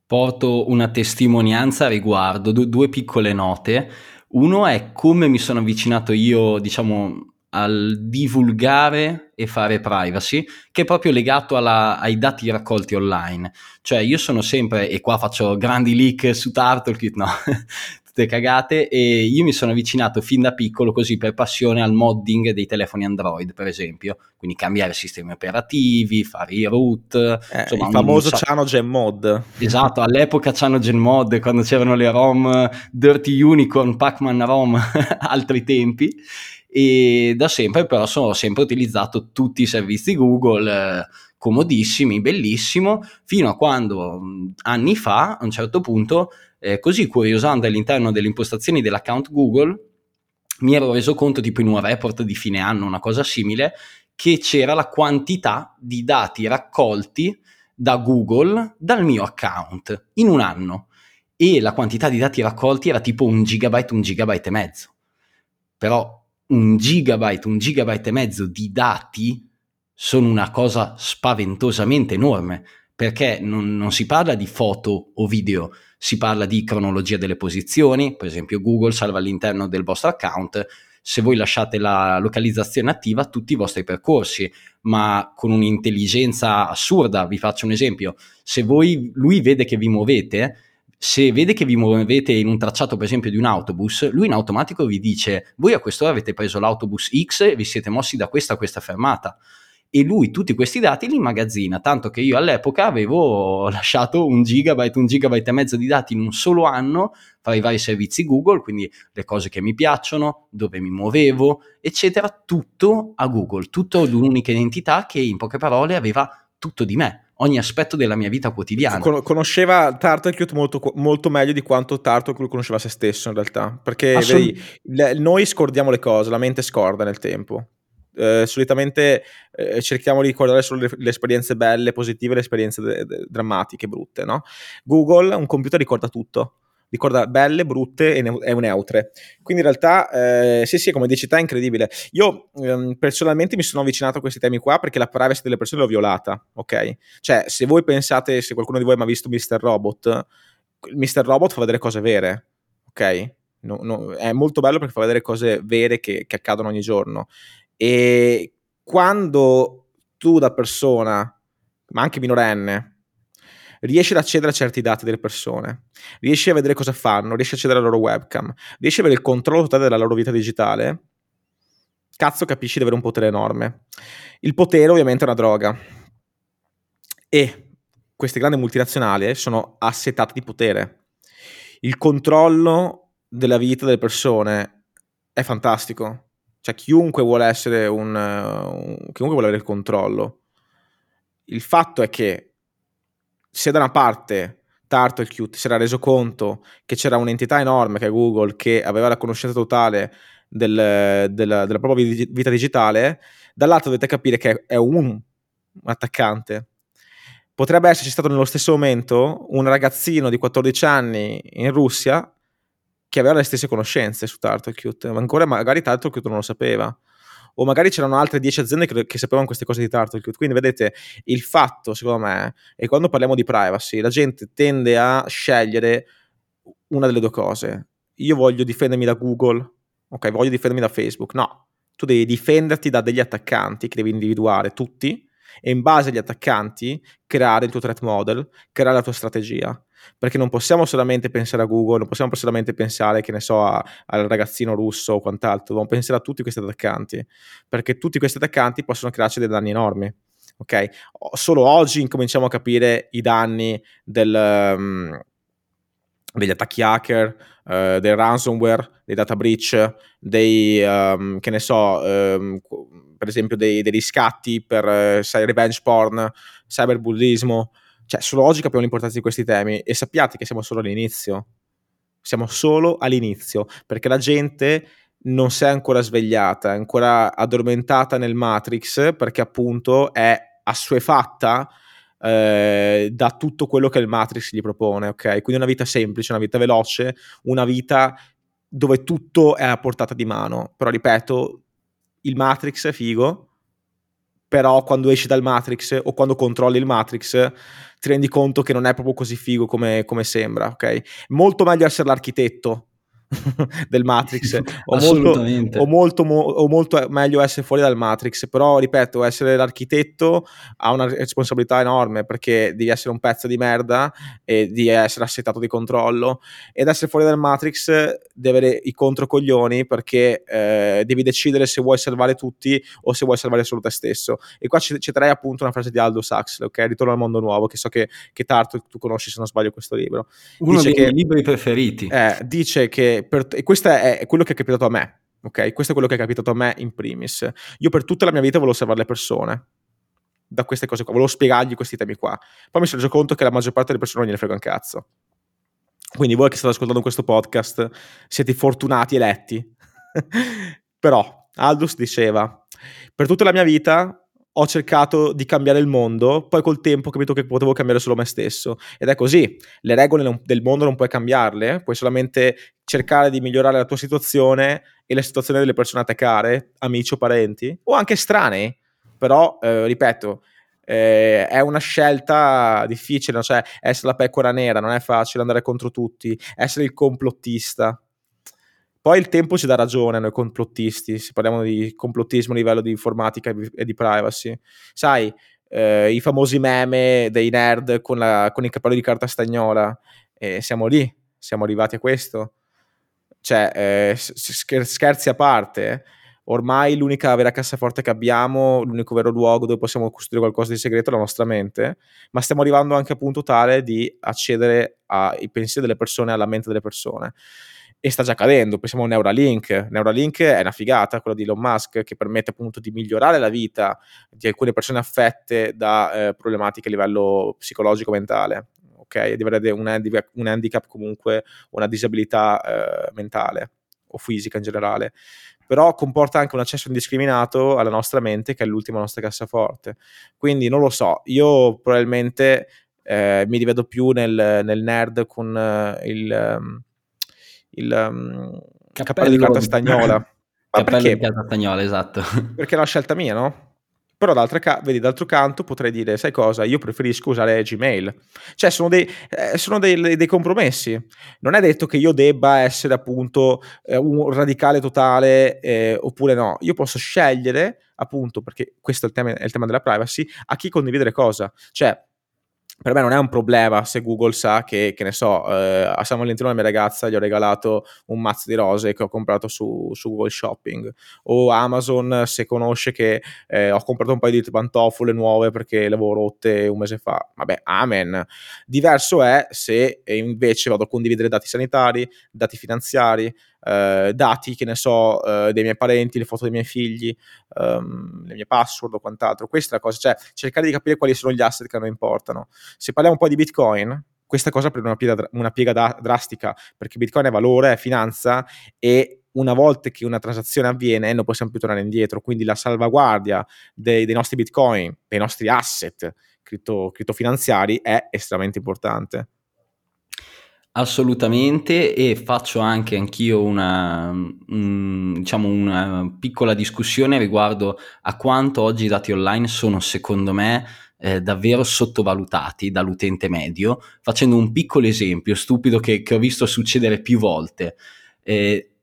porto una testimonianza a riguardo, du- due piccole note. Uno è come mi sono avvicinato io, diciamo, al divulgare e fare privacy, che è proprio legato alla, ai dati raccolti online. Cioè io sono sempre, e qua faccio grandi leak su Turtlecute, no, tutte cagate e io mi sono avvicinato fin da piccolo così per passione al modding dei telefoni Android per esempio. Quindi cambiare sistemi operativi fare i root eh, insomma, il famoso so- Cyanogen mod. Esatto all'epoca Cyanogen mod quando c'erano le ROM Dirty Unicorn Pac-Man ROM altri tempi. E da sempre però sono sempre utilizzato tutti i servizi Google eh, comodissimi, bellissimo, fino a quando anni fa, a un certo punto, eh, così curiosando all'interno delle impostazioni dell'account Google, mi ero reso conto, tipo in un report di fine anno, una cosa simile, che c'era la quantità di dati raccolti da Google dal mio account in un anno e la quantità di dati raccolti era tipo un gigabyte, un gigabyte e mezzo. Però un gigabyte, un gigabyte e mezzo di dati sono una cosa spaventosamente enorme perché non, non si parla di foto o video, si parla di cronologia delle posizioni, per esempio Google salva all'interno del vostro account, se voi lasciate la localizzazione attiva tutti i vostri percorsi, ma con un'intelligenza assurda, vi faccio un esempio, se voi, lui vede che vi muovete, se vede che vi muovete in un tracciato per esempio di un autobus, lui in automatico vi dice voi a quest'ora avete preso l'autobus X e vi siete mossi da questa a questa fermata e lui tutti questi dati li immagazzina, tanto che io all'epoca avevo lasciato un gigabyte, un gigabyte e mezzo di dati in un solo anno fra i vari servizi Google, quindi le cose che mi piacciono, dove mi muovevo, eccetera, tutto a Google, tutto ad un'unica identità che in poche parole aveva tutto di me ogni aspetto della mia vita quotidiana. conosceva Tartarcute molto, molto meglio di quanto Tartarcute conosceva se stesso in realtà, perché Assolut- vedi, le, noi scordiamo le cose, la mente scorda nel tempo eh, solitamente eh, cerchiamo di ricordare solo le, le, esperienze belle, positive, le esperienze de- de- drammatiche, brutte, no? Google, un computer ricorda tutto ricorda belle, brutte e, ne- e neutre. Quindi in realtà, eh, sì, sì, come dici è incredibile. Io ehm, personalmente mi sono avvicinato a questi temi qua perché la privacy delle persone l'ho violata, ok? Cioè, se voi pensate, se qualcuno di voi ha mai visto Mr. Robot, Mr. Robot fa vedere cose vere, ok? No, no, è molto bello perché fa vedere cose vere che, che accadono ogni giorno. E quando tu da persona, ma anche minorenne, riesci ad accedere a certi dati delle persone, riesci a vedere cosa fanno, riesci a accedere alla loro webcam, riesci a avere il controllo totale della loro vita digitale, cazzo capisci di avere un potere enorme. Il potere ovviamente è una droga e queste grandi multinazionali sono assetate di potere. Il controllo della vita delle persone è fantastico cioè, chiunque vuole essere un, un, chiunque vuole avere il controllo. Il fatto è che se da una parte Turtlecute si era reso conto che c'era un'entità enorme che è Google che aveva la conoscenza totale del, della, della, propria vita digitale, dall'altro dovete capire che è un attaccante. Potrebbe esserci stato nello stesso momento un ragazzino di 14 anni in Russia che aveva le stesse conoscenze su Turtlecute, ma ancora magari Turtlecute non lo sapeva. o magari c'erano altre 10 aziende che, che sapevano queste cose di Turtlecute. Quindi vedete, il fatto, secondo me, e quando parliamo di privacy, la gente tende a scegliere una delle due cose. Io voglio difendermi da Google, ok, voglio difendermi da Facebook. No, tu devi difenderti da degli attaccanti che devi individuare tutti e in base agli attaccanti creare il tuo threat model, creare la tua strategia. Perché non possiamo solamente pensare a Google, non possiamo solamente pensare, che ne so, a, al ragazzino russo o quant'altro, dobbiamo pensare a tutti questi attaccanti, perché tutti questi attaccanti possono crearci dei danni enormi. Ok? Solo oggi incominciamo a capire i danni del, um, degli attacchi hacker, uh, del ransomware, dei data breach, dei, um, che ne so, um, per esempio dei, dei riscatti per uh, revenge porn, cyberbullismo, cioè solo oggi capiamo l'importanza di questi temi e sappiate che siamo solo all'inizio, siamo solo all'inizio, perché la gente non si è ancora svegliata, è ancora addormentata nel Matrix perché appunto è assuefatta eh, da tutto quello che il Matrix gli propone, ok? Quindi una vita semplice, una vita veloce, una vita dove tutto è a portata di mano. Però ripeto, il Matrix è figo, però quando esci dal Matrix o quando controlli il Matrix ti rendi conto che non è proprio così figo come, come sembra, ok? Molto meglio essere l'architetto del Matrix. O, molto, o, molto, o molto meglio essere fuori dal Matrix però ripeto essere l'architetto ha una responsabilità enorme perché devi essere un pezzo di merda e di essere assetato di controllo. Ed essere fuori dal Matrix devi avere i controcoglioni perché eh, devi decidere se vuoi salvare tutti o se vuoi salvare solo te stesso. E qua citerei appunto una frase di Aldo Sachs ok? Ritorno al mondo nuovo che so che, che Tartu tu conosci se non sbaglio questo libro. Uno dice dei che, miei libri preferiti. Eh, dice che per, e questo è, quello che è capitato a me, ok? Questo è quello che è capitato a me in primis. Io per tutta la mia vita volevo salvare le persone da queste cose qua, volevo spiegargli questi temi qua. Poi mi sono reso conto che la maggior parte delle persone non gliene frega un cazzo. Quindi voi che state ascoltando questo podcast siete fortunati eletti. Però Aldous diceva, per tutta la mia vita ho cercato di cambiare il mondo, poi col tempo ho capito che potevo cambiare solo me stesso. Ed è così, le regole del mondo non puoi cambiarle, puoi solamente cercare di migliorare la tua situazione e la situazione delle persone a te care, amici o parenti, o anche strani. Però, eh, ripeto, eh, è una scelta difficile, cioè essere la pecora nera, non è facile andare contro tutti, essere il complottista, poi il tempo ci dà ragione a noi complottisti, se parliamo di complottismo a livello di informatica e di privacy. Sai, eh, i famosi meme dei nerd con, la, con i capelli di carta stagnola, eh, siamo lì, siamo arrivati a questo. Cioè, eh, scherzi a parte, ormai l'unica vera cassaforte che abbiamo, l'unico vero luogo dove possiamo costruire qualcosa di segreto è la nostra mente, ma stiamo arrivando anche a punto tale di accedere ai pensieri delle persone, alla mente delle persone e sta già accadendo. Pensiamo a Neuralink. Neuralink è una figata, quella di Elon Musk, che permette appunto di migliorare la vita di alcune persone affette da eh, problematiche a livello psicologico-mentale. Ok, di avere un un handicap comunque, una disabilità eh, mentale o fisica in generale. Però comporta anche un accesso indiscriminato alla nostra mente, che è l'ultima nostra cassaforte. Quindi non lo so, io probabilmente eh, mi rivedo più nel, nel nerd con uh, il. Um, il um, cappello di carta stagnola. Ma cappello perché? di carta stagnola, esatto. Perché è una scelta mia, no? Però d'altro, ca- vedi, d'altro canto potrei dire, sai cosa, io preferisco usare Gmail. Cioè sono, dei, eh, sono dei, dei, compromessi. Non è detto che io debba essere appunto eh, un radicale totale eh, oppure no. Io posso scegliere appunto, perché questo è il, tema, è il tema della privacy, a chi condividere cosa. Cioè per me non è un problema se Google sa che, che ne so, eh, a San Valentino la mia ragazza gli ho regalato un mazzo di rose che ho comprato su, su Google Shopping o Amazon se conosce che eh, ho comprato un paio di pantofole nuove perché le avevo rotte un mese fa. Vabbè, amen. Diverso è se invece vado a condividere dati sanitari, dati finanziari, eh, dati, che ne so, eh, dei miei parenti, le foto dei miei figli, um, le mie password o quant'altro. Questa è la cosa, cioè cercare di capire quali sono gli asset che a noi importano. Se parliamo un po' di Bitcoin, questa cosa prende una piega, una piega da, drastica, perché Bitcoin è valore, è finanza e una volta che una transazione avviene non possiamo più tornare indietro, quindi la salvaguardia dei, dei nostri Bitcoin, dei nostri asset cripto, criptofinanziari è estremamente importante. Assolutamente e faccio anche anch'io una, un, diciamo una piccola discussione riguardo a quanto oggi i dati online sono secondo me eh, davvero sottovalutati dall'utente medio, facendo un piccolo esempio stupido che, che ho visto succedere più volte. Eh,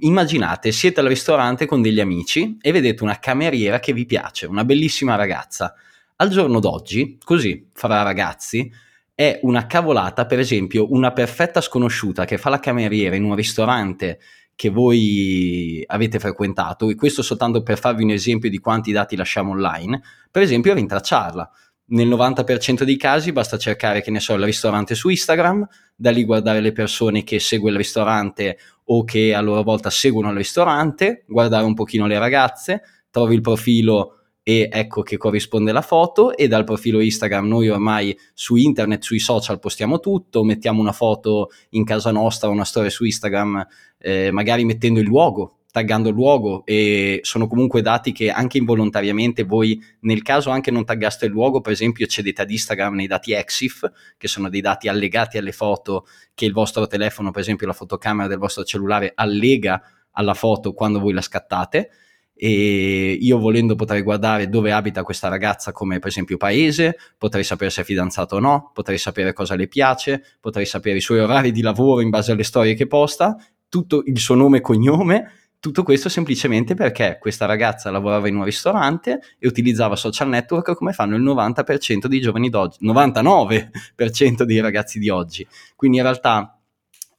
immaginate, siete al ristorante con degli amici e vedete una cameriera che vi piace, una bellissima ragazza. Al giorno d'oggi, così fra ragazzi, è una cavolata, per esempio, una perfetta sconosciuta che fa la cameriera in un ristorante che voi avete frequentato, e questo soltanto per farvi un esempio di quanti dati lasciamo online, per esempio rintracciarla. Nel 90% dei casi basta cercare, che ne so, il ristorante su Instagram, da lì guardare le persone che segue il ristorante o che a loro volta seguono il ristorante, guardare un pochino le ragazze, trovi il profilo e ecco che corrisponde la foto e dal profilo Instagram noi ormai su internet, sui social postiamo tutto, mettiamo una foto in casa nostra, una storia su Instagram, eh, magari mettendo il luogo, taggando il luogo e sono comunque dati che anche involontariamente voi nel caso anche non taggaste il luogo, per esempio cedete ad Instagram nei dati EXIF, che sono dei dati allegati alle foto che il vostro telefono, per esempio la fotocamera del vostro cellulare allega alla foto quando voi la scattate e io volendo potrei guardare dove abita questa ragazza come per esempio paese, potrei sapere se è fidanzata o no, potrei sapere cosa le piace, potrei sapere i suoi orari di lavoro in base alle storie che posta, tutto il suo nome e cognome, tutto questo semplicemente perché questa ragazza lavorava in un ristorante e utilizzava social network come fanno il 90% dei giovani d'oggi, 99% dei ragazzi di oggi. Quindi in realtà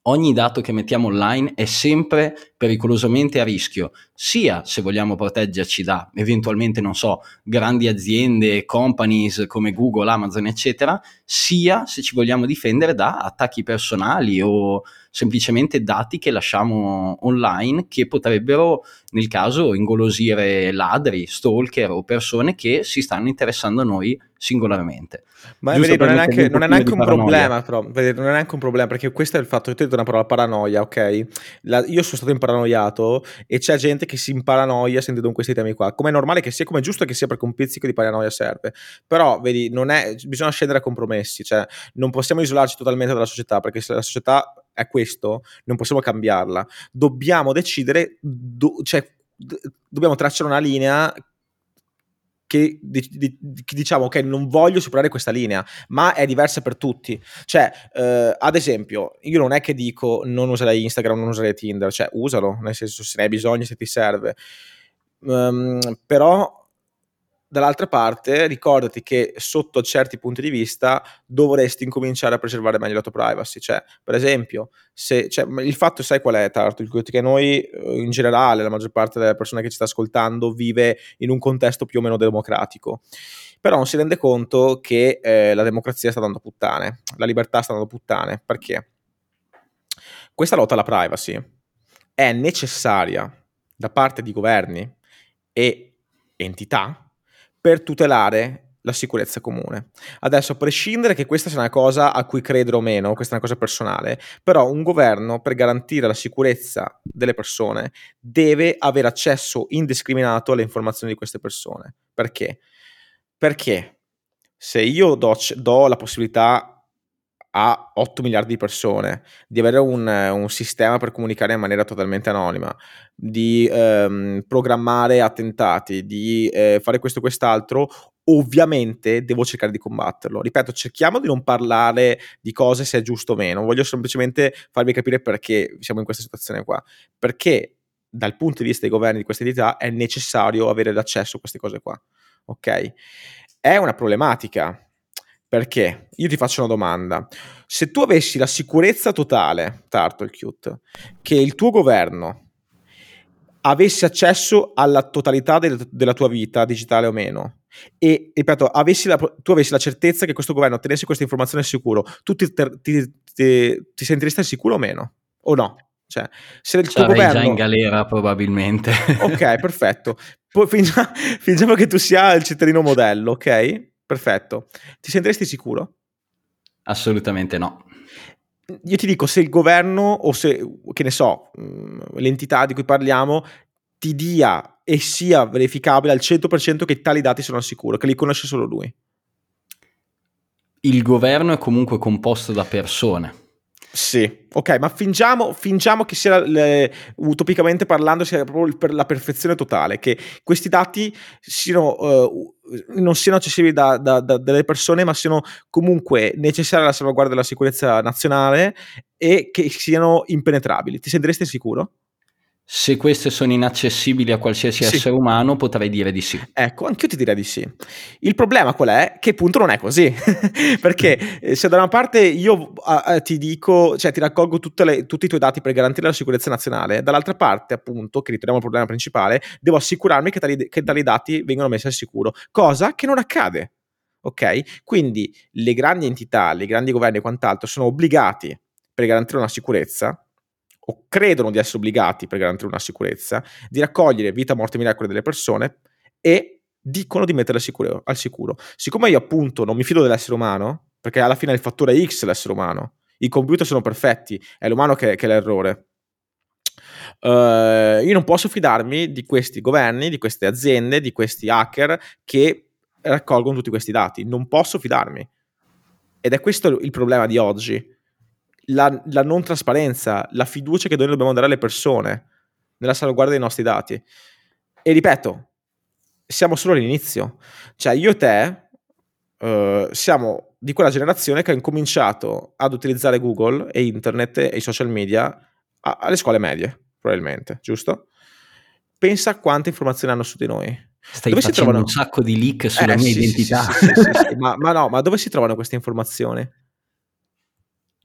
ogni dato che mettiamo online è sempre pericolosamente a rischio, sia se vogliamo proteggerci da eventualmente, non so, grandi aziende, companies come Google, Amazon, eccetera, sia se ci vogliamo difendere da attacchi personali o semplicemente dati che lasciamo online che potrebbero nel caso ingolosire ladri, stalker o persone che si stanno interessando a noi singolarmente. Ma vedi, non, è neanche, non è neanche un problema, però, vedi, non è neanche un problema perché questo è il fatto che tu hai detto una parola paranoia, ok? La, io sono stato imparanoiato e c'è gente che si imparanoia sentendo questi temi qua. Come è normale che sia, come è giusto che sia perché un pizzico di paranoia serve. Però, vedi, è, bisogna scendere a compromessi, cioè non possiamo isolarci totalmente dalla società perché se la società è questo, non possiamo cambiarla. Dobbiamo decidere, do, cioè, d- dobbiamo tracciare una linea che, di, di, che, diciamo ok non voglio superare questa linea ma è diversa per tutti. Cioè eh, ad esempio io non è che dico non userai Instagram non userai Tinder cioè usalo nel senso se ne hai bisogno se ti serve. Um, però dall'altra parte ricordati che sotto certi punti di vista dovresti incominciare a preservare meglio la tua privacy. Cioè per esempio se, cioè, il fatto sai qual è Tartu? Che noi eh, in generale la maggior parte delle persone che ci sta ascoltando vive in un contesto più o meno democratico. Però non si rende conto che eh, la democrazia sta dando puttane. La libertà sta dando puttane. Perché? Questa lotta alla privacy è necessaria da parte di governi e entità per tutelare la sicurezza comune. Adesso, a prescindere che questa sia una cosa a cui credere o meno, questa è una cosa personale, però un governo per garantire la sicurezza delle persone deve avere accesso indiscriminato alle informazioni di queste persone. Perché? Perché se io do, do la possibilità a 8 miliardi di persone, di avere un, un, sistema per comunicare in maniera totalmente anonima, di ehm, programmare attentati, di eh, fare questo e quest'altro, ovviamente devo cercare di combatterlo. Ripeto, cerchiamo di non parlare di cose se è giusto o meno, voglio semplicemente farvi capire perché siamo in questa situazione qua. Perché dal punto di vista dei governi di queste entità è necessario avere l'accesso a queste cose qua. Ok? È una problematica perché? Io ti faccio una domanda. Se tu avessi la sicurezza totale, Turtlecute, che il tuo governo avesse accesso alla totalità del, della tua vita, digitale o meno, e ripeto, avessi la, tu avessi la certezza che questo governo tenesse questa informazione sicuro, tu ti, ti, ti, ti sentiresti sicuro o meno? O no? Cioè, se il tuo governo... già in galera probabilmente. ok, perfetto. Poi, fingiamo, fingiamo che tu sia il cittadino modello, ok? Perfetto. Ti sentiresti sicuro? Assolutamente no. Io ti dico, se il governo o se, che ne so, mm, l'entità di cui parliamo ti dia e sia verificabile al 100% che tali dati sono al sicuro, che li conosce solo lui. Il governo è comunque composto da persone Sì, ok, ma fingiamo, fingiamo che sia, le, utopicamente parlando, sia proprio per la perfezione totale, che questi dati siano, uh, non siano accessibili da, da, da, dalle persone, ma siano comunque necessari alla salvaguardia della sicurezza nazionale e che siano impenetrabili. Ti sentiresti sicuro? Se queste sono inaccessibili a qualsiasi sì. essere umano, potrei dire di sì. Ecco, anch'io ti direi di sì. Il problema qual è? Che appunto non è così. Perché eh, se da una parte io uh, ti dico, cioè ti raccolgo le, tutti i tuoi dati per garantire la sicurezza nazionale, dall'altra parte, appunto, che riteniamo il problema principale, devo assicurarmi che tali, che tali dati vengano messi al sicuro, cosa che non accade. Ok? Quindi le grandi entità, i grandi governi e quant'altro sono obbligati per garantire una sicurezza o credono di essere obbligati per garantire una sicurezza, di raccogliere vita, morte e miracoli delle persone e dicono di metterle al sicuro. Siccome io appunto non mi fido dell'essere umano, perché alla fine il fattore X è l'essere umano, i computer sono perfetti, è l'umano che, che è l'errore. Uh, io non posso fidarmi di questi governi, di queste aziende, di questi hacker che raccolgono tutti questi dati. Non posso fidarmi. Ed è questo il problema di oggi la, la, non trasparenza, la fiducia che noi dobbiamo dare alle persone nella salvaguardia dei nostri dati. E ripeto, siamo solo all'inizio. Cioè, io e te uh, siamo di quella generazione che ha incominciato ad utilizzare Google e internet e i social media a, alle scuole medie, probabilmente, giusto? Pensa a quante informazioni hanno su di noi. Stai dove facendo un sacco di leak sulla eh, mia sì, identità. Sì, sì, ma, ma no, ma dove si trovano queste informazioni?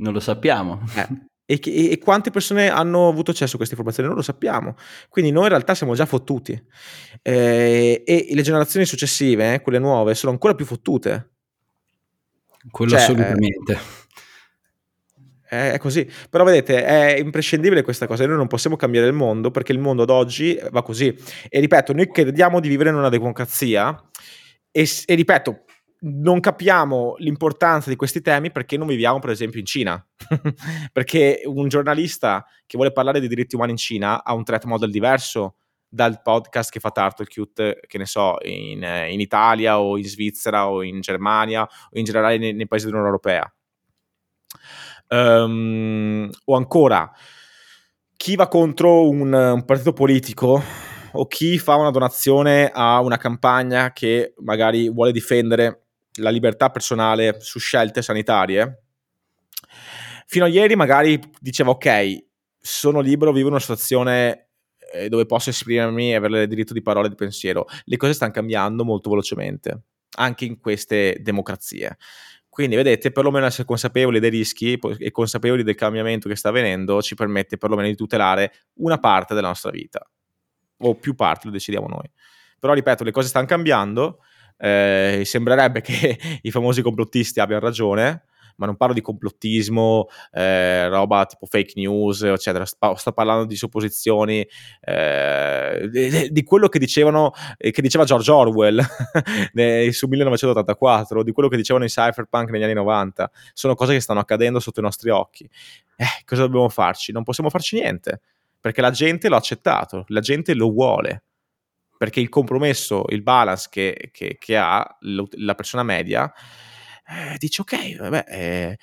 Non lo sappiamo. Eh. E, e, e, quante persone hanno avuto accesso a queste informazioni? Non lo sappiamo. Quindi noi in realtà siamo già fottuti. Eh, e le generazioni successive, eh, quelle nuove, sono ancora più fottute. Quello cioè, assolutamente. Eh, è così. Però vedete, è imprescindibile questa cosa. Noi non possiamo cambiare il mondo perché il mondo ad oggi va così. E ripeto, noi crediamo di vivere in una democrazia. E, e ripeto, non capiamo l'importanza di questi temi perché non viviamo, per esempio, in Cina. perché un giornalista che vuole parlare di diritti umani in Cina ha un threat model diverso dal podcast che fa Turtle Cute, che ne so, in, in, Italia o in Svizzera o in Germania o in generale nei, nei paesi dell'Unione Europea. Um, o ancora, chi va contro un, un partito politico o chi fa una donazione a una campagna che magari vuole difendere la libertà personale su scelte sanitarie, fino a ieri magari diceva ok, sono libero, vivo in una situazione eh, dove posso esprimermi e avere il diritto di parola e di pensiero. Le cose stanno cambiando molto velocemente, anche in queste democrazie. Quindi, vedete, perlomeno essere consapevoli dei rischi e consapevoli del cambiamento che sta avvenendo ci permette perlomeno di tutelare una parte della nostra vita, o più parti, lo decidiamo noi. Però, ripeto, le cose stanno cambiando eh, sembrerebbe che i famosi complottisti abbiano ragione, ma non parlo di complottismo, eh, roba tipo fake news, eccetera. Sto, sto parlando di supposizioni, eh, di, quello che dicevano, eh, che diceva George Orwell su 1984, di quello che dicevano i cypherpunk negli anni 90. Sono cose che stanno accadendo sotto i nostri occhi. Eh, cosa dobbiamo farci? Non possiamo farci niente, perché la gente l'ha accettato, la gente lo vuole perché il compromesso, il balance che, che, che ha la persona media, eh, dice ok, vabbè, eh,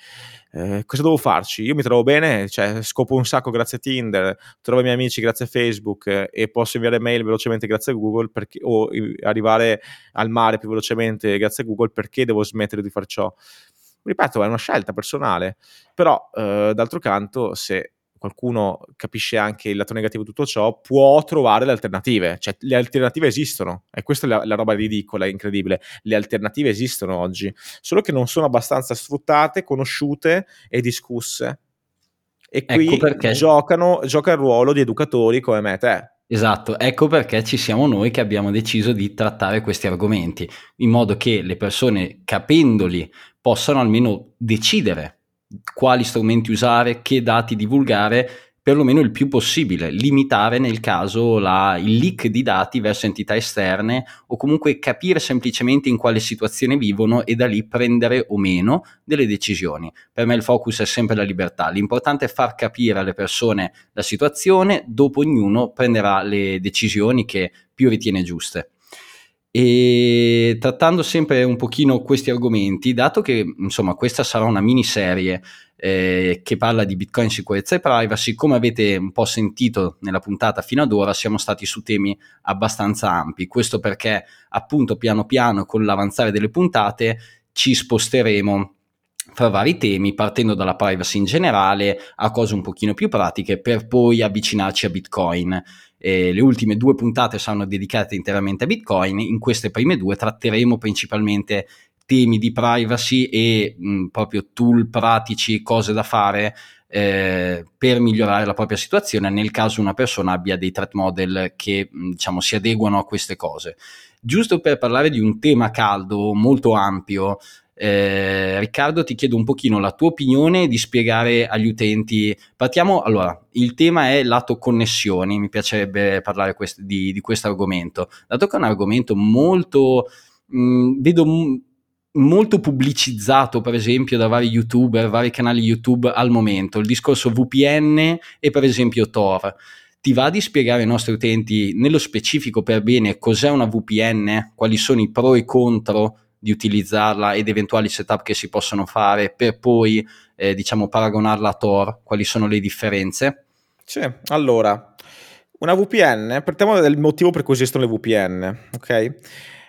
eh, cosa devo farci? Io mi trovo bene, cioè, scopo un sacco grazie a Tinder, trovo i miei amici grazie a Facebook eh, e posso inviare mail velocemente grazie a Google perché, o arrivare al mare più velocemente grazie a Google, perché devo smettere di fare ciò? Ripeto, è una scelta personale, però eh, d'altro canto se qualcuno capisce anche il lato negativo di tutto ciò, può trovare le alternative. Cioè, le alternative esistono. E questa è la, la roba ridicola, incredibile. Le alternative esistono oggi, solo che non sono abbastanza sfruttate, conosciute e discusse. E qui ecco giocano, gioca il ruolo di educatori come me e te. Esatto, ecco perché ci siamo noi che abbiamo deciso di trattare questi argomenti, in modo che le persone, capendoli, possano almeno decidere quali strumenti usare, che dati divulgare, perlomeno il più possibile, limitare nel caso la, il leak di dati verso entità esterne o comunque capire semplicemente in quale situazione vivono e da lì prendere o meno delle decisioni. Per me il focus è sempre la libertà, l'importante è far capire alle persone la situazione, dopo ognuno prenderà le decisioni che più ritiene giuste. E trattando sempre un pochino questi argomenti, dato che insomma questa sarà una miniserie eh, che parla di Bitcoin, sicurezza e privacy, come avete un po' sentito nella puntata fino ad ora, siamo stati su temi abbastanza ampi. Questo perché appunto piano piano con l'avanzare delle puntate ci sposteremo fra vari temi, partendo dalla privacy in generale a cose un pochino più pratiche per poi avvicinarci a Bitcoin. Eh, le ultime due puntate saranno dedicate interamente a Bitcoin, in queste prime due tratteremo principalmente temi di privacy e mh, proprio tool pratici, cose da fare eh, per migliorare la propria situazione nel caso una persona abbia dei threat model che diciamo si adeguano a queste cose. Giusto per parlare di un tema caldo, molto ampio, eh, Riccardo, ti chiedo un pochino la tua opinione di spiegare agli utenti. Partiamo, allora, il tema è lato connessioni, mi piacerebbe parlare quest- di, di questo argomento, dato che è un argomento molto, mh, vedo m- molto pubblicizzato, per esempio, da vari youtuber, vari canali YouTube al momento, il discorso VPN e per esempio Tor. Ti va di spiegare ai nostri utenti nello specifico per bene cos'è una VPN, quali sono i pro e i contro di utilizzarla ed eventuali setup che si possono fare per poi eh, diciamo paragonarla a Tor, quali sono le differenze? Sì, allora, una VPN, partiamo dal motivo per cui esistono le VPN, ok?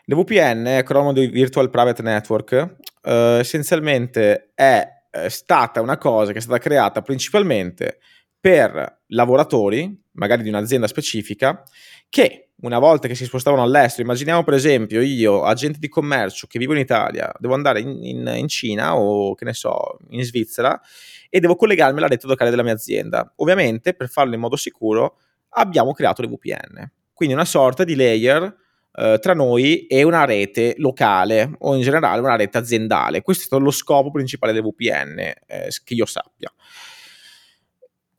Le VPN, acronimo Virtual Private Network, eh, essenzialmente è stata una cosa che è stata creata principalmente per lavoratori, magari di un'azienda specifica, che una volta che si spostavano all'estero, immaginiamo per esempio io, agente di commercio che vivo in Italia, devo andare in, in, in Cina o che ne so, in Svizzera e devo collegarmi alla rete locale della mia azienda. Ovviamente per farlo in modo sicuro abbiamo creato le VPN, quindi una sorta di layer eh, tra noi e una rete locale o in generale una rete aziendale. Questo è stato lo scopo principale delle VPN, eh, che io sappia.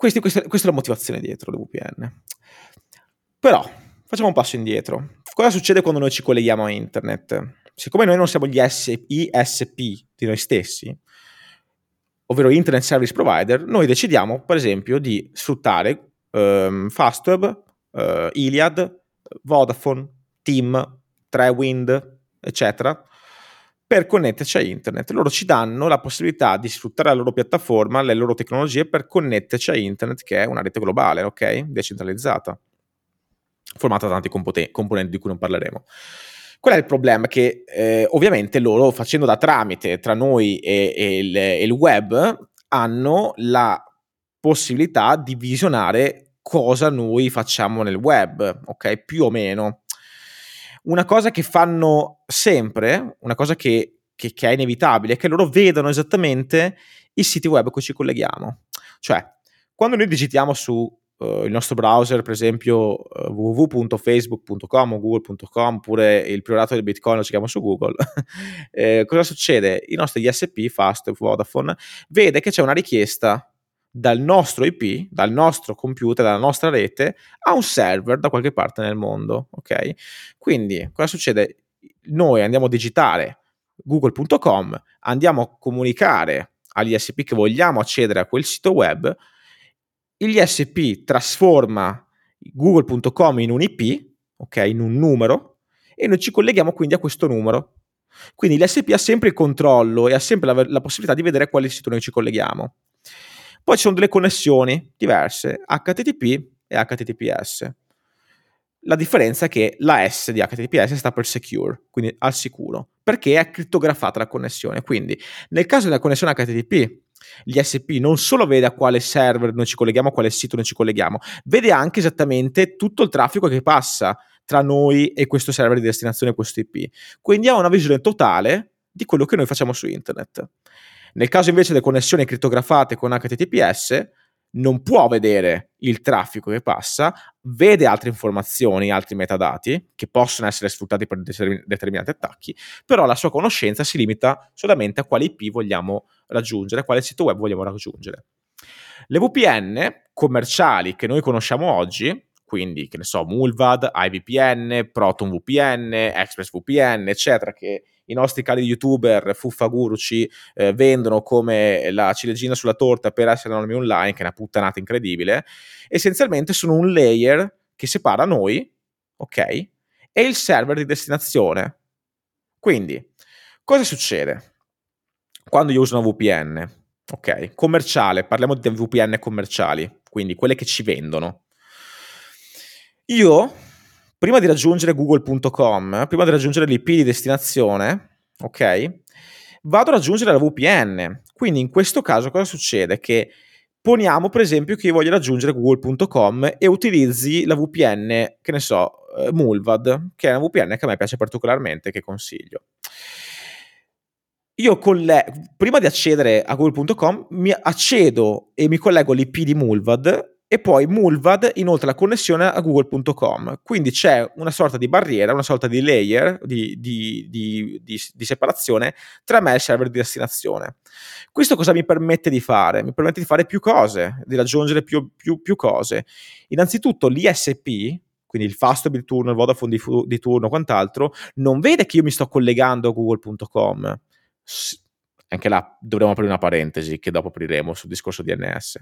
Questi, questa, questa è la motivazione dietro le VPN. Però Facciamo un passo indietro. Cosa succede quando noi ci colleghiamo a internet? Siccome noi non siamo gli ISP di noi stessi, ovvero Internet Service Provider, noi decidiamo, per esempio, di sfruttare um, Fastweb, uh, Iliad, Vodafone, Team, Trewind, eccetera, per connetterci a internet. Loro ci danno la possibilità di sfruttare la loro piattaforma, le loro tecnologie per connetterci a internet, che è una rete globale, ok? Decentralizzata formata da tanti compote- componenti di cui non parleremo. Qual è il problema? Che eh, ovviamente loro, facendo da tramite tra noi e, e, il, e, il, web, hanno la possibilità di visionare cosa noi facciamo nel web, ok? Più o meno. Una cosa che fanno sempre, una cosa che, che, che è inevitabile, è che loro vedono esattamente i siti web a cui ci colleghiamo. Cioè, quando noi digitiamo su uh, il nostro browser, per esempio uh, www.facebook.com o google.com, oppure il priorato del Bitcoin lo cerchiamo su Google, eh, cosa succede? I nostri ISP, Fast, Vodafone, vede che c'è una richiesta dal nostro IP, dal nostro computer, dalla nostra rete, a un server da qualche parte nel mondo, ok? Quindi cosa succede? Noi andiamo a digitare google.com, andiamo a comunicare agli ISP che vogliamo accedere a quel sito web, l'ISP trasforma google.com in un IP, ok, in un numero, e noi ci colleghiamo quindi a questo numero. Quindi l'ISP ha sempre il controllo e ha sempre la, la possibilità di vedere a quale sito noi ci colleghiamo. Poi ci sono delle connessioni diverse, HTTP e HTTPS. La differenza è che la S di HTTPS sta per secure, quindi al sicuro, perché è crittografata la connessione. Quindi nel caso della connessione HTTP l'ISP non solo vede a quale server noi ci colleghiamo, a quale sito noi ci colleghiamo, vede anche esattamente tutto il traffico che passa tra noi e questo server di destinazione, questo IP. Quindi ha una visione totale di quello che noi facciamo su internet. Nel caso invece delle connessioni crittografate con HTTPS, non può vedere il traffico che passa, vede altre informazioni, altri metadati che possono essere sfruttati per determinati attacchi, però la sua conoscenza si limita solamente a quale IP vogliamo raggiungere, quale sito web vogliamo raggiungere. Le VPN commerciali che noi conosciamo oggi, quindi che ne so, Mulvad, IVPN, ProtonVPN, ExpressVPN, eccetera, che i nostri cari youtuber Fuffaguru ci eh, vendono come la ciliegina sulla torta per essere anonimi online, che è una puttanata incredibile, essenzialmente sono un layer che separa noi, ok, e il server di destinazione. Quindi, cosa succede quando io uso una VPN? Ok, commerciale, parliamo di VPN commerciali, quindi quelle che ci vendono. Io, prima di raggiungere google.com, prima di raggiungere l'IP di destinazione, ok, vado a raggiungere la VPN. Quindi in questo caso cosa succede? Che poniamo per esempio che io voglia raggiungere google.com e utilizzi la VPN, che ne so, eh, Mulvad, che è una VPN che a me piace particolarmente, che consiglio. Io colle- prima di accedere a google.com mi accedo e mi collego all'IP di Mulvad e poi Mulvad inoltre la connessione a google.com. Quindi c'è una sorta di barriera, una sorta di layer di, di, di, di, separazione tra me e il server di destinazione. Questo cosa mi permette di fare? Mi permette di fare più cose, di raggiungere più, più, più cose. Innanzitutto l'ISP, quindi il Fastweb di turno, il Vodafone di, di turno, quant'altro, non vede che io mi sto collegando a google.com. Anche là dovremmo aprire una parentesi che dopo apriremo sul discorso DNS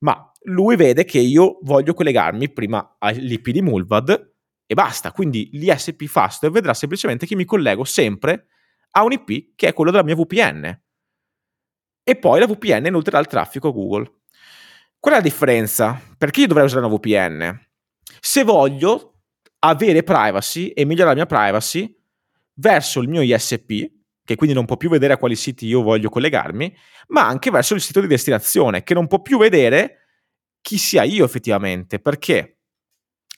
ma lui vede che io voglio collegarmi prima all'IP di Mulvad e basta. Quindi l'ISP Fast vedrà semplicemente che mi collego sempre a un IP che è quello della mia VPN. E poi la VPN inoltrerà il traffico a Google. Qual è la differenza? Perché io dovrei usare una VPN? Se voglio avere privacy e migliorare la mia privacy verso il mio ISP, che quindi non può più vedere a quali siti io voglio collegarmi, ma anche verso il sito di destinazione, che non può più vedere chi sia io effettivamente, perché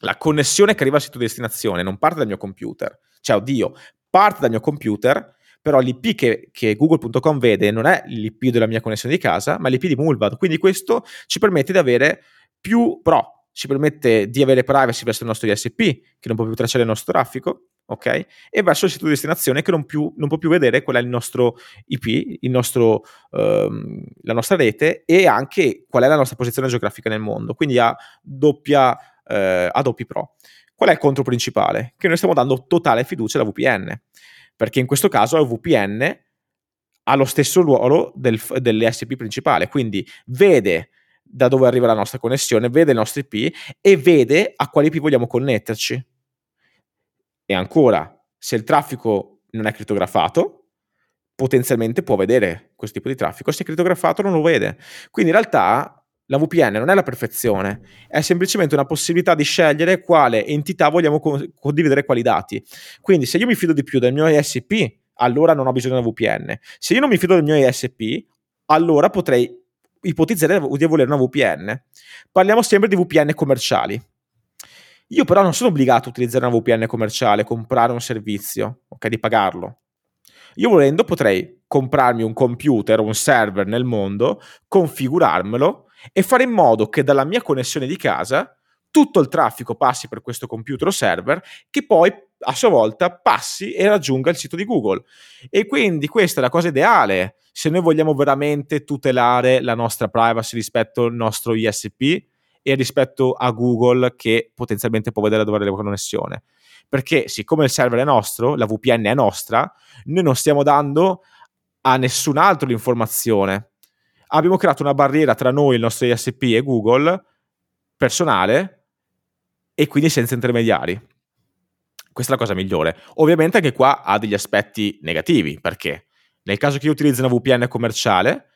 la connessione che arriva al sito di destinazione non parte dal mio computer, cioè oddio, parte dal mio computer, però l'IP che, che google.com vede non è l'IP della mia connessione di casa, ma l'IP di Mulvad, quindi questo ci permette di avere più pro, ci permette di avere privacy verso il nostro ISP, che non può più tracciare il nostro traffico, ok? E verso il sito di destinazione che non, più, non, può più vedere qual è il nostro IP, il nostro, ehm, la nostra rete e anche qual è la nostra posizione geografica nel mondo. Quindi ha doppia, eh, ha doppi pro. Qual è il contro principale? Che noi stiamo dando totale fiducia alla VPN, perché in questo caso la VPN ha lo stesso ruolo del, dell'ESP principale, quindi vede da dove arriva la nostra connessione, vede il nostro IP e vede a quali IP vogliamo connetterci e ancora, se il traffico non è crittografato, potenzialmente può vedere questo tipo di traffico, se è crittografato non lo vede. Quindi in realtà la VPN non è la perfezione, è semplicemente una possibilità di scegliere quale entità vogliamo condividere quali dati. Quindi se io mi fido di più del mio ISP, allora non ho bisogno di una VPN. Se io non mi fido del mio ISP, allora potrei ipotizzare di volere una VPN. Parliamo sempre di VPN commerciali. Io però non sono obbligato a utilizzare una VPN commerciale, comprare un servizio, ok, di pagarlo. Io volendo potrei comprarmi un computer un server nel mondo, configurarmelo e fare in modo che dalla mia connessione di casa tutto il traffico passi per questo computer o server che poi a sua volta passi e raggiunga il sito di Google. E quindi questa è la cosa ideale se noi vogliamo veramente tutelare la nostra privacy rispetto al nostro ISP e rispetto a Google che potenzialmente può vedere dove arriva la connessione. Perché siccome il server è nostro, la VPN è nostra, noi non stiamo dando a nessun altro l'informazione. Abbiamo creato una barriera tra noi, il nostro ISP e Google personale e quindi senza intermediari. Questa è la cosa migliore. Ovviamente anche qua ha degli aspetti negativi, perché nel caso che io utilizzi una VPN commerciale,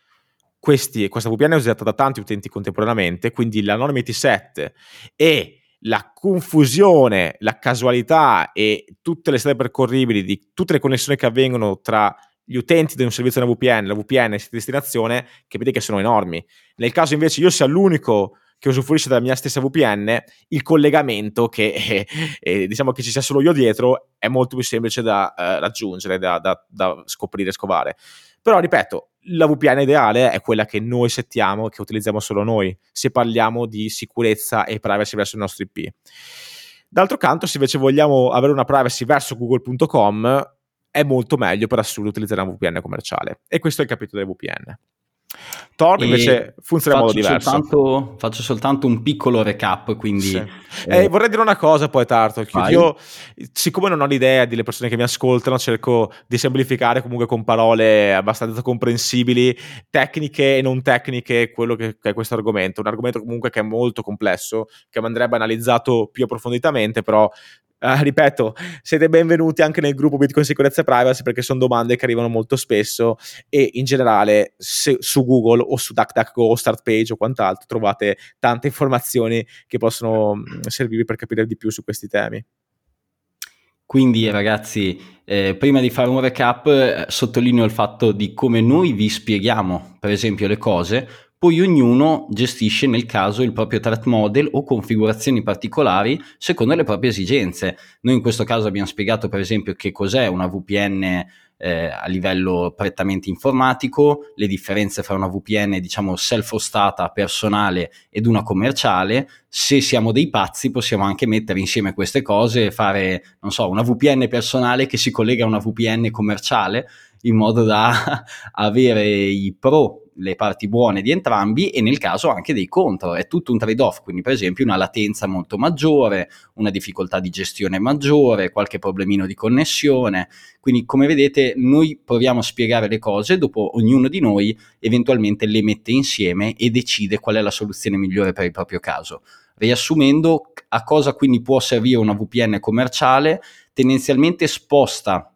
questi, questa VPN è usata da tanti utenti contemporaneamente, quindi l'anonymity set e la confusione, la casualità e tutte le strade percorribili di tutte le connessioni che avvengono tra gli utenti di un servizio della VPN, la VPN e il destinazione, vedi che sono enormi. Nel caso invece io sia l'unico che usufruisce della mia stessa VPN, il collegamento, che eh, diciamo che ci sia solo io dietro, è molto più semplice da eh, raggiungere, da, da, da scoprire scovare. Però ripeto, la VPN ideale è quella che noi settiamo, che utilizziamo solo noi, se parliamo di sicurezza e privacy verso il nostro IP. D'altro canto, se invece vogliamo avere una privacy verso google.com, è molto meglio per assurdo utilizzare una VPN commerciale. E questo è il capitolo delle VPN. Tor invece funziona in modo diverso. Soltanto, faccio soltanto un piccolo recap, quindi... Sì. Eh, eh, vorrei dire una cosa poi Tarto, io siccome non ho l'idea delle persone che mi ascoltano, cerco di semplificare comunque con parole abbastanza comprensibili, tecniche e non tecniche, quello che, che è questo argomento. Un argomento comunque che è molto complesso, che andrebbe analizzato più approfonditamente, però Uh, ripeto, siete benvenuti anche nel gruppo Bitcoin Sicurezza e Privacy perché sono domande che arrivano molto spesso e in generale se, su Google o su DuckDuckGo o StartPage o quant'altro trovate tante informazioni che possono mm, servirvi per capire di più su questi temi. Quindi ragazzi, eh, prima di fare un recap, eh, sottolineo il fatto di come noi vi spieghiamo, per esempio, le cose, poi ognuno gestisce nel caso il proprio threat model o configurazioni particolari secondo le proprie esigenze. Noi in questo caso abbiamo spiegato per esempio che cos'è una VPN eh, a livello prettamente informatico, le differenze fra una VPN diciamo self-hostata personale ed una commerciale. Se siamo dei pazzi possiamo anche mettere insieme queste cose e fare, non so, una VPN personale che si collega a una VPN commerciale in modo da avere i pro le parti buone di entrambi e nel caso anche dei contro. È tutto un trade-off, quindi per esempio una latenza molto maggiore, una difficoltà di gestione maggiore, qualche problemino di connessione. Quindi come vedete noi proviamo a spiegare le cose, dopo ognuno di noi eventualmente le mette insieme e decide qual è la soluzione migliore per il proprio caso. Riassumendo, a cosa quindi può servire una VPN commerciale? Tendenzialmente sposta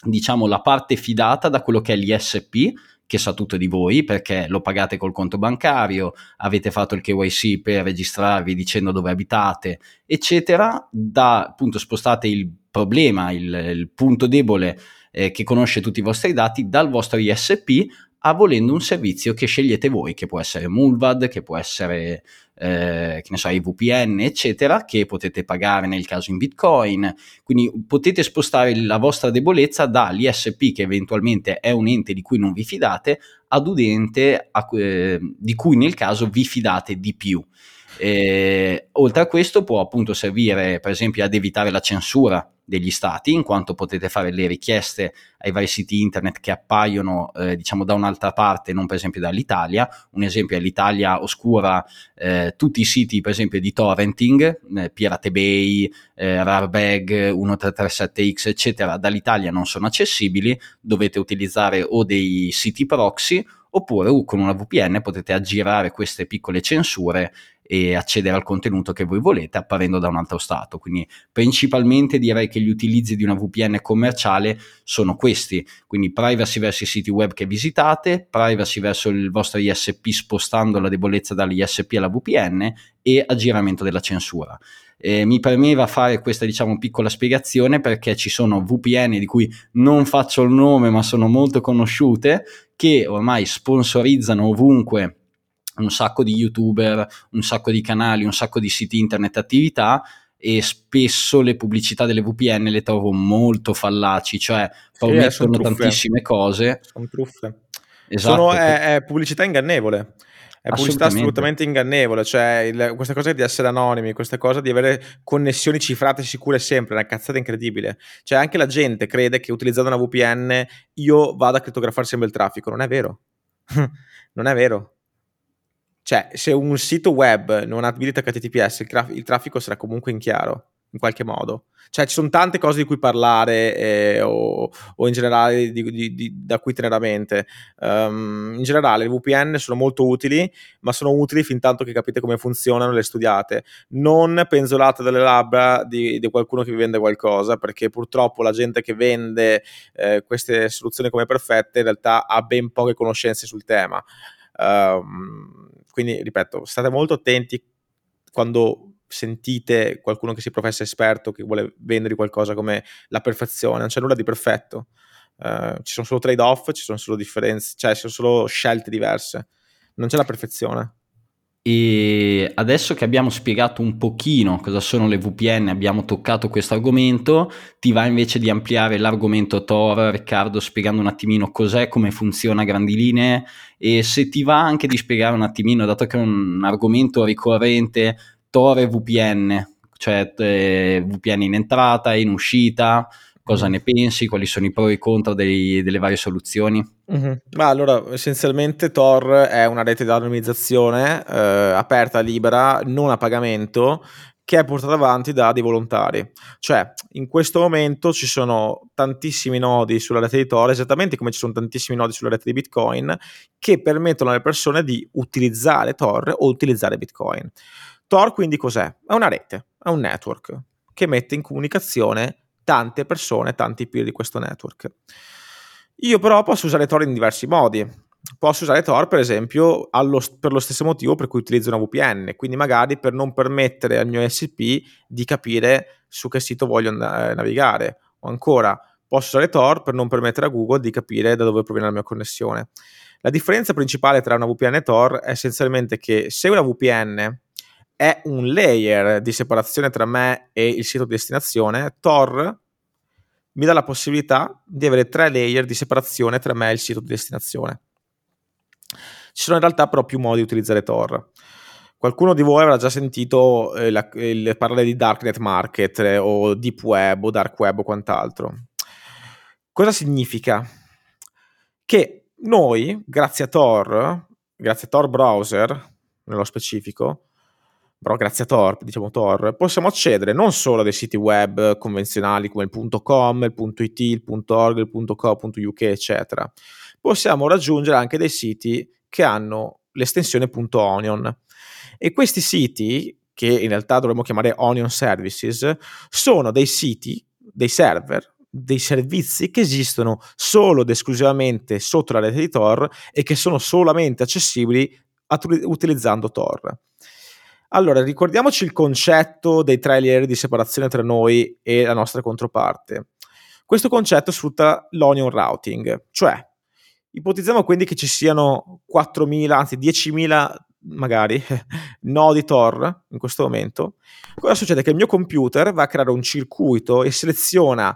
diciamo la parte fidata da quello che è l'ISP che sa tutto di voi perché lo pagate col conto bancario, avete fatto il KYC per registrarvi dicendo dove abitate, eccetera, da appunto spostate il problema, il, il punto debole eh, che conosce tutti i vostri dati dal vostro ISP a volendo un servizio che scegliete voi, che può essere Mulvad, che può essere eh, che ne so, i VPN, eccetera, che potete pagare nel caso in Bitcoin. Quindi potete spostare la vostra debolezza dall'ISP, che eventualmente è un ente di cui non vi fidate, ad un ente a, eh, di cui nel caso vi fidate di più. Eh, oltre a questo può appunto servire per esempio ad evitare la censura degli stati, in quanto potete fare le richieste ai vari siti internet che appaiono eh, diciamo da un'altra parte, non per esempio dall'Italia. Un esempio è l'Italia oscura eh, tutti i siti per esempio di torrenting, eh, Pirate Bay, eh, Rarbag, 1337X eccetera, dall'Italia non sono accessibili, dovete utilizzare o dei siti proxy oppure con una VPN potete aggirare queste piccole censure e accedere al contenuto che voi volete apparendo da un altro stato. Quindi principalmente direi che gli utilizzi di una VPN commerciale sono questi, quindi privacy verso i siti web che visitate, privacy verso il vostro ISP spostando la debolezza dall'ISP alla VPN e aggiramento della censura. Eh, mi premeva fare questa diciamo piccola spiegazione perché ci sono VPN di cui non faccio il nome ma sono molto conosciute che ormai sponsorizzano ovunque un sacco di youtuber, un sacco di canali, un sacco di siti internet attività e spesso le pubblicità delle VPN le trovo molto fallaci, cioè promettono sì, tantissime cose. Sono truffe. Esatto. Sono, è, è pubblicità ingannevole è pubblicità assolutamente ingannevole, cioè il, questa cosa di essere anonimi, questa cosa di avere connessioni cifrate sicure sempre, è una cazzata incredibile. Cioè anche la gente crede che utilizzando una VPN io vada a crittografare sempre il traffico, non è vero. non è vero. Cioè, se un sito web non abilita HTTPS, il, traf- il traffico sarà comunque in chiaro, in qualche modo. Cioè, ci sono tante cose di cui parlare eh, o, o, in generale di, di, di, da cui tenere a mente. Um, in generale, le VPN sono molto utili, ma sono utili fin tanto che capite come funzionano e le studiate. Non penzolate dalle labbra di, qualcuno che vi vende qualcosa, perché purtroppo la gente che vende eh, queste soluzioni come perfette in realtà ha ben poche conoscenze sul tema. Um, quindi, ripeto, state molto attenti quando sentite qualcuno che si professa esperto, che vuole vendere qualcosa come la perfezione, non c'è nulla di perfetto. Uh, ci sono solo trade-off, ci sono solo differenze, cioè ci sono solo scelte diverse. Non c'è la perfezione. E adesso che abbiamo spiegato un pochino cosa sono le VPN, abbiamo toccato questo argomento, ti va invece di ampliare l'argomento Tor, Riccardo, spiegando un attimino cos'è, come funziona a grandi linee? E se ti va anche di spiegare un attimino, dato che è un argomento ricorrente, Tor e VPN, cioè eh, VPN in entrata in uscita, cosa ne pensi, quali sono i pro e i contro dei, delle varie soluzioni? Mm-hmm. Ma allora, essenzialmente Tor è una rete di anonimizzazione eh, aperta, libera, non a pagamento, che è portata avanti da dei volontari. Cioè, in questo momento ci sono tantissimi nodi sulla rete di Tor, esattamente come ci sono tantissimi nodi sulla rete di Bitcoin, che permettono alle persone di utilizzare Tor o utilizzare Bitcoin. Tor quindi cos'è? È una rete, è un network che mette in comunicazione tante persone, tanti peer di questo network. Io però posso usare Tor in diversi modi. Posso usare Tor, per esempio, allo, per lo stesso motivo per cui utilizzo una VPN, quindi magari per non permettere al mio SP di capire su che sito voglio andare, navigare. O ancora, posso usare Tor per non permettere a Google di capire da dove proviene la mia connessione. La differenza principale tra una VPN e Tor è essenzialmente che se una VPN è un layer di separazione tra me e il sito di destinazione, Tor mi dà la possibilità di avere tre layer di separazione tra me e il sito di destinazione. Ci sono in realtà però più modi di utilizzare Tor. Qualcuno di voi avrà già sentito eh, la, il parlare di Darknet Market eh, o Deep Web o Dark Web o quant'altro. Cosa significa? Che noi, grazie a Tor, grazie a Tor Browser, nello specifico, però grazie a Tor, diciamo Tor, possiamo accedere non solo a dei siti web convenzionali come il .com, il .it, il .org, il .co.uk, eccetera. Possiamo raggiungere anche dei siti che hanno l'estensione .onion. E questi siti, che in realtà dovremmo chiamare Onion Services, sono dei siti, dei server, dei servizi che esistono solo ed esclusivamente sotto la rete di Tor e che sono solamente accessibili utilizzando Tor. Allora, ricordiamoci il concetto dei tre layer di separazione tra noi e la nostra controparte. Questo concetto sfrutta l'onion routing, cioè ipotizziamo quindi che ci siano 4.000, anzi 10.000 magari nodi Tor in questo momento. Cosa succede? Che il mio computer va a creare un circuito e seleziona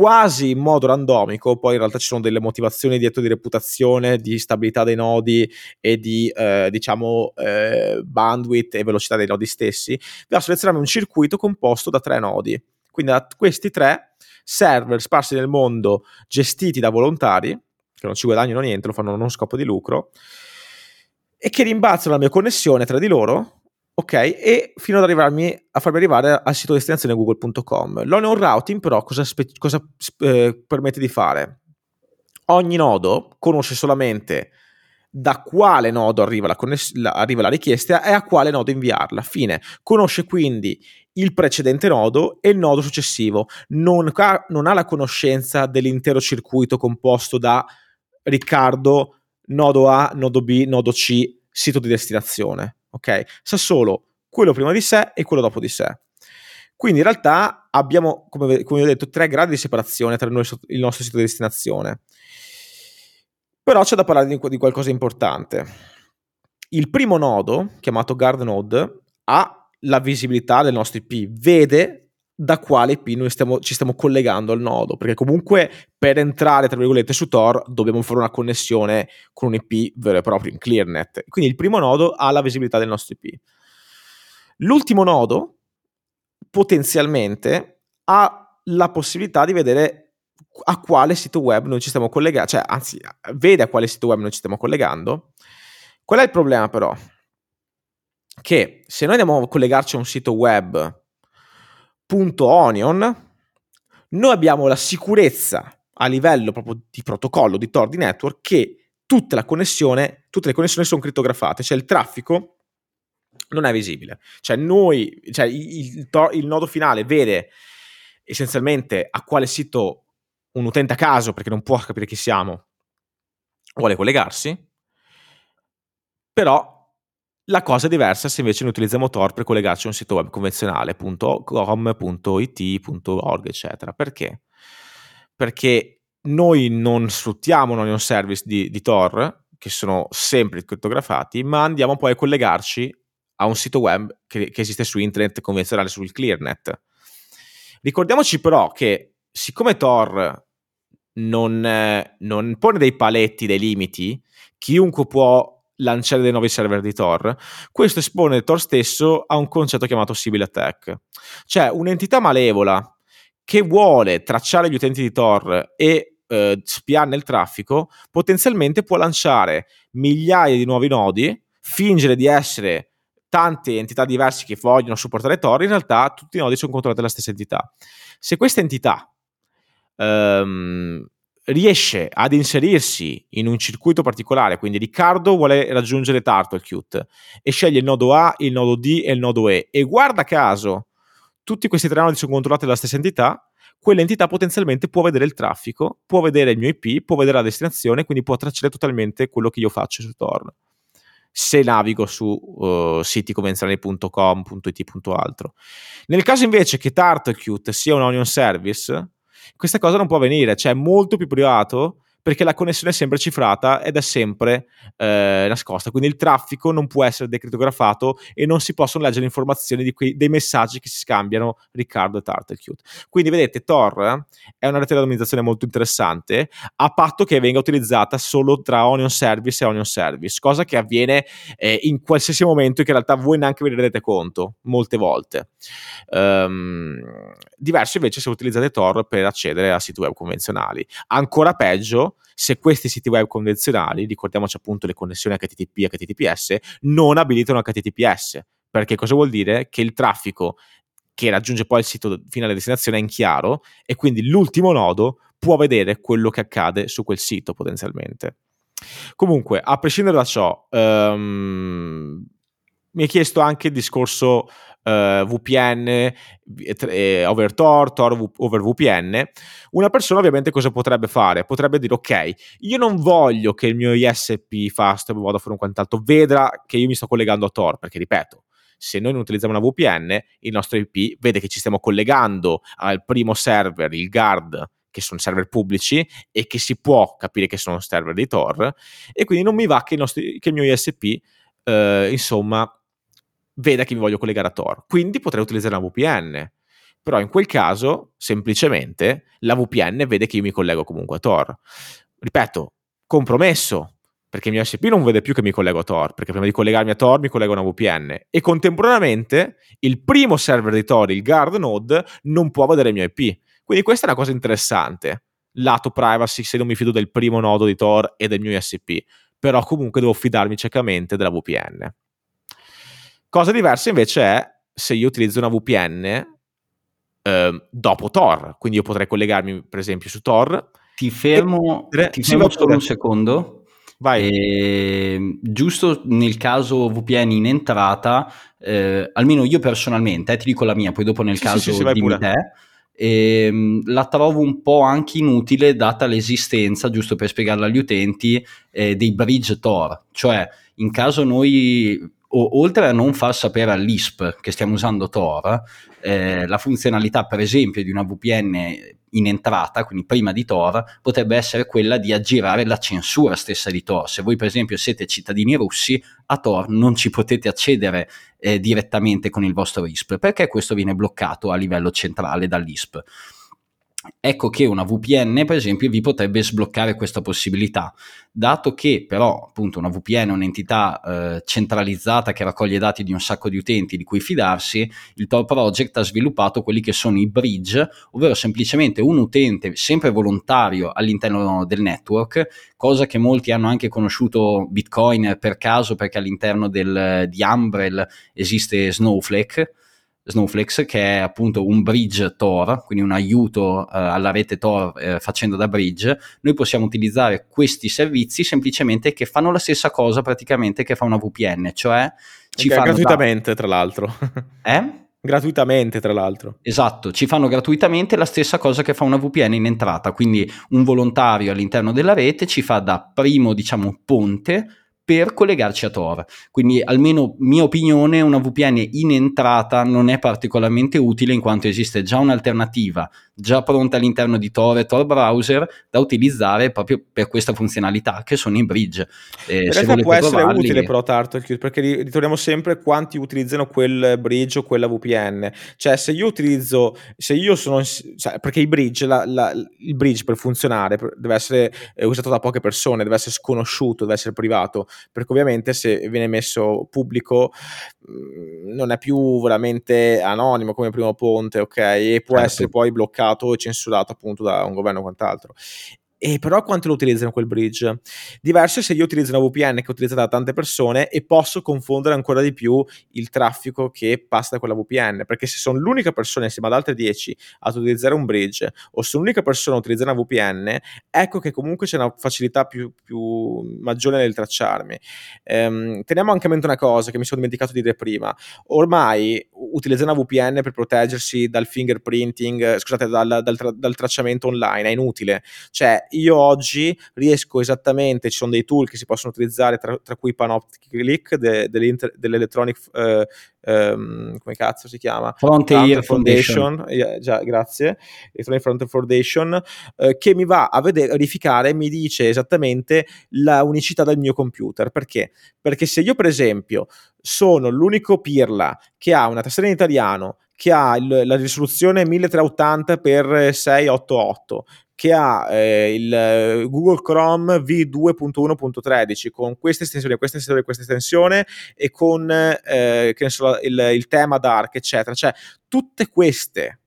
quasi in modo randomico, poi in realtà ci sono delle motivazioni dietro di reputazione, di stabilità dei nodi e di eh, diciamo eh, bandwidth e velocità dei nodi stessi, va a selezionare un circuito composto da tre nodi. Quindi da questi tre server sparsi nel mondo gestiti da volontari, che non ci guadagnano niente, lo fanno non scopo di lucro, e che rimbalzano la mia connessione tra di loro Ok, e fino ad arrivarmi a farmi arrivare al sito destinazione google.com. L'onion routing però cosa, spe- cosa eh, permette di fare? Ogni nodo conosce solamente da quale nodo arriva la, conness- la, arriva la richiesta e a quale nodo inviarla. Fine. Conosce quindi il precedente nodo e il nodo successivo. Non, ca- non ha la conoscenza dell'intero circuito composto da Riccardo, nodo A, nodo B, nodo C, sito di destinazione ok? Sa solo quello prima di sé e quello dopo di sé. Quindi in realtà abbiamo, come, come ho detto, tre gradi di separazione tra noi il nostro sito di destinazione. Però c'è da parlare di, di qualcosa di importante. Il primo nodo, chiamato guard node, ha la visibilità del nostro IP, vede da quale IP noi stiamo, ci stiamo collegando al nodo, perché comunque per entrare, tra virgolette, su Tor dobbiamo fare una connessione con un IP vero e proprio in ClearNet. Quindi il primo nodo ha la visibilità del nostro IP. L'ultimo nodo potenzialmente ha la possibilità di vedere a quale sito web noi ci stiamo collegando, cioè anzi vede a quale sito web noi ci stiamo collegando. Qual è il problema però? Che se noi andiamo a collegarci a un sito web .onion, noi abbiamo la sicurezza a livello proprio di protocollo di Tor di network che tutta la connessione, tutte le connessioni sono crittografate, cioè il traffico non è visibile. Cioè noi, cioè il, il, il nodo finale vede essenzialmente a quale sito un utente a caso, perché non può capire chi siamo, vuole collegarsi, però la cosa è diversa se invece noi utilizziamo Tor per collegarci a un sito web convenzionale, .com.it, .org, eccetera. Perché? Perché noi non sfruttiamo un service di, di Tor, che sono sempre crittografati, ma andiamo poi a collegarci a un sito web che, che esiste su internet convenzionale, sul ClearNet. Ricordiamoci però che siccome Tor non, non pone dei paletti, dei limiti, chiunque può lanciare dei nuovi server di Tor. Questo espone Tor stesso a un concetto chiamato Sibyl Attack, cioè un'entità malevola che vuole tracciare gli utenti di Tor e eh, spiarne il traffico, potenzialmente può lanciare migliaia di nuovi nodi, fingere di essere tante entità diverse che vogliono supportare Tor, in realtà tutti i nodi sono controllati dalla stessa entità. Se questa entità ehm, riesce ad inserirsi in un circuito particolare, quindi Riccardo vuole raggiungere Turtlecute e sceglie il nodo A, il nodo D e il nodo E e guarda caso tutti questi tre nodi sono controllati dalla stessa entità, quell'entità potenzialmente può vedere il traffico, può vedere il mio IP, può vedere la destinazione, quindi può tracciare totalmente quello che io faccio su Tor. Se navigo su uh, siti convenzionali.com.it. altro. Nel caso invece che Turtlecute sia un onion service, questa cosa non può avvenire, cioè è molto più privato perché la connessione è sempre cifrata ed è sempre eh, nascosta. Quindi il traffico non può essere decriptografato e non si possono leggere informazioni quei, dei messaggi che si scambiano Riccardo e Turtlecute. Quindi vedete, Tor è una rete di randomizzazione molto interessante, a patto che venga utilizzata solo tra Onion Service e Onion Service, cosa che avviene eh, in qualsiasi momento e che in realtà voi neanche vi rendete conto, molte volte. Um, diverso invece se utilizzate Tor per accedere a siti web convenzionali. Ancora peggio se questi siti web convenzionali, ricordiamoci appunto le connessioni HTTP e HTTPS, non abilitano HTTPS. Perché cosa vuol dire? Che il traffico che raggiunge poi il sito fino alla destinazione è in chiaro e quindi l'ultimo nodo può vedere quello che accade su quel sito potenzialmente. Comunque, a prescindere da ciò, um, mi hai chiesto anche il discorso uh, VPN eh, over Tor, Tor over VPN, una persona ovviamente cosa potrebbe fare? Potrebbe dire ok, io non voglio che il mio ISP Fast Vodafone o quant'altro veda che io mi sto collegando a Tor, perché ripeto, se noi non utilizziamo una VPN, il nostro IP vede che ci stiamo collegando al primo server, il guard, che sono server pubblici e che si può capire che sono server di Tor, e quindi non mi va che il, nostro, che il mio ISP, eh, insomma, veda che mi voglio collegare a Tor. Quindi potrei utilizzare una VPN. Però in quel caso, semplicemente, la VPN vede che io mi collego comunque a Tor. Ripeto, compromesso, perché il mio SP non vede più che mi collego a Tor, perché prima di collegarmi a Tor mi collego a una VPN. E contemporaneamente il primo server di Tor, il guard node, non può vedere il mio IP. Quindi questa è una cosa interessante. Lato privacy, se non mi fido del primo nodo di Tor e del mio ISP. Però comunque devo fidarmi ciecamente della VPN. Cosa diversa invece è se io utilizzo una VPN eh, dopo Tor, quindi io potrei collegarmi per esempio su Tor. Ti fermo, e... ti fermo solo un secondo. Vai. E, giusto nel caso VPN in entrata, eh, almeno io personalmente, eh, ti dico la mia, poi dopo nel sì, caso sì, sì, dimmi te, eh, la trovo un po' anche inutile data l'esistenza, giusto per spiegarla agli utenti, eh, dei bridge Tor, cioè in caso noi o, oltre a non far sapere all'ISP che stiamo usando Tor, eh, la funzionalità per esempio di una VPN in entrata, quindi prima di Tor, potrebbe essere quella di aggirare la censura stessa di Tor. Se voi per esempio siete cittadini russi, a Tor non ci potete accedere eh, direttamente con il vostro ISP, perché questo viene bloccato a livello centrale dall'ISP. Ecco che una VPN, per esempio, vi potrebbe sbloccare questa possibilità, dato che però appunto una VPN è un'entità eh, centralizzata che raccoglie dati di un sacco di utenti di cui fidarsi, il Tor Project ha sviluppato quelli che sono i bridge, ovvero semplicemente un utente sempre volontario all'interno del network, cosa che molti hanno anche conosciuto Bitcoin per caso perché all'interno del, di Umbrel esiste Snowflake Snowflakes, che è appunto un bridge Tor, quindi un aiuto eh, alla rete Tor eh, facendo da bridge, noi possiamo utilizzare questi servizi semplicemente che fanno la stessa cosa praticamente che fa una VPN, cioè ci okay, fanno gratuitamente da... tra l'altro. eh? Gratuitamente, tra l'altro. Esatto, ci fanno gratuitamente la stessa cosa che fa una VPN in entrata, quindi un volontario all'interno della rete ci fa da primo, diciamo, ponte per collegarci a Tor. Quindi, almeno mia opinione, una VPN in entrata non è particolarmente utile in quanto esiste già un'alternativa già pronta all'interno di Tor e Tor Browser da utilizzare proprio per questa funzionalità che sono in bridge. Eh, in realtà può essere provarli... utile però Turtle perché ritorniamo sempre quanti utilizzano quel bridge o quella VPN. Cioè se io utilizzo, se io sono, cioè, perché bridge, la, la, il bridge per funzionare deve essere eh, usato da poche persone, deve essere sconosciuto, deve essere privato, perché ovviamente se viene messo pubblico mm, non è più veramente anonimo come primo ponte, ok? E può certo. essere poi bloccato bloccato e censurato appunto da un governo o quant'altro. E però quanto lo utilizzano quel bridge? Diverso se io utilizzo una VPN che è utilizzata da tante persone e posso confondere ancora di più il traffico che passa da quella VPN, perché se sono l'unica persona insieme ad altre 10 ad utilizzare un bridge o sono l'unica persona a utilizzare una VPN, ecco che comunque c'è una facilità più, più maggiore nel tracciarmi. Ehm, teniamo anche a mente una cosa che mi sono dimenticato di dire prima, ormai utilizzare una VPN per proteggersi dal fingerprinting, scusate, dal, dal, tra, dal tracciamento online è inutile, cioè io oggi riesco esattamente, ci sono dei tool che si possono utilizzare, tra, tra cui Panoptic de, dell'Electronic, uh, um, come cazzo si chiama? Frontier Foundation. Foundation. Yeah, già, grazie. Electronic Frontier Foundation, uh, che mi va a vedere, verificare, mi dice esattamente la unicità del mio computer. Perché? Perché se io, per esempio, sono l'unico pirla che ha una tastiera in italiano, che ha il, la risoluzione 1380x688, che ha eh, il eh, Google Chrome V2.1.13 con questa estensione, questa estensione, questa estensione e con eh, so, il, il tema dark, eccetera. Cioè, tutte queste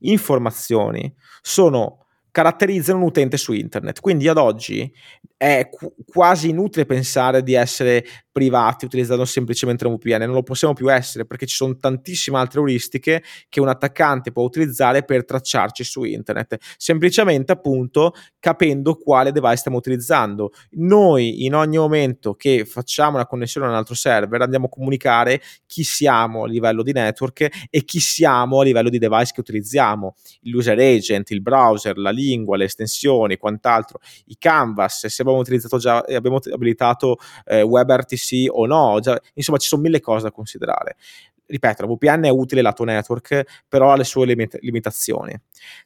informazioni sono caratterizzano un utente su internet. Quindi ad oggi è qu- quasi inutile pensare di essere privati utilizzando semplicemente una VPN, non lo possiamo più essere perché ci sono tantissime altre euristiche che un attaccante può utilizzare per tracciarci su internet, semplicemente appunto capendo quale device stiamo utilizzando. Noi in ogni momento che facciamo una connessione a un altro server andiamo a comunicare chi siamo a livello di network e chi siamo a livello di device che utilizziamo, l'user agent, il browser, la lingua, le estensioni, quant'altro, i canvas, se abbiamo utilizzato già, abbiamo abilitato eh, WebRTC o no, già, insomma ci sono mille cose da considerare. Ripeto, la VPN è utile lato network, però ha le sue limit- limitazioni.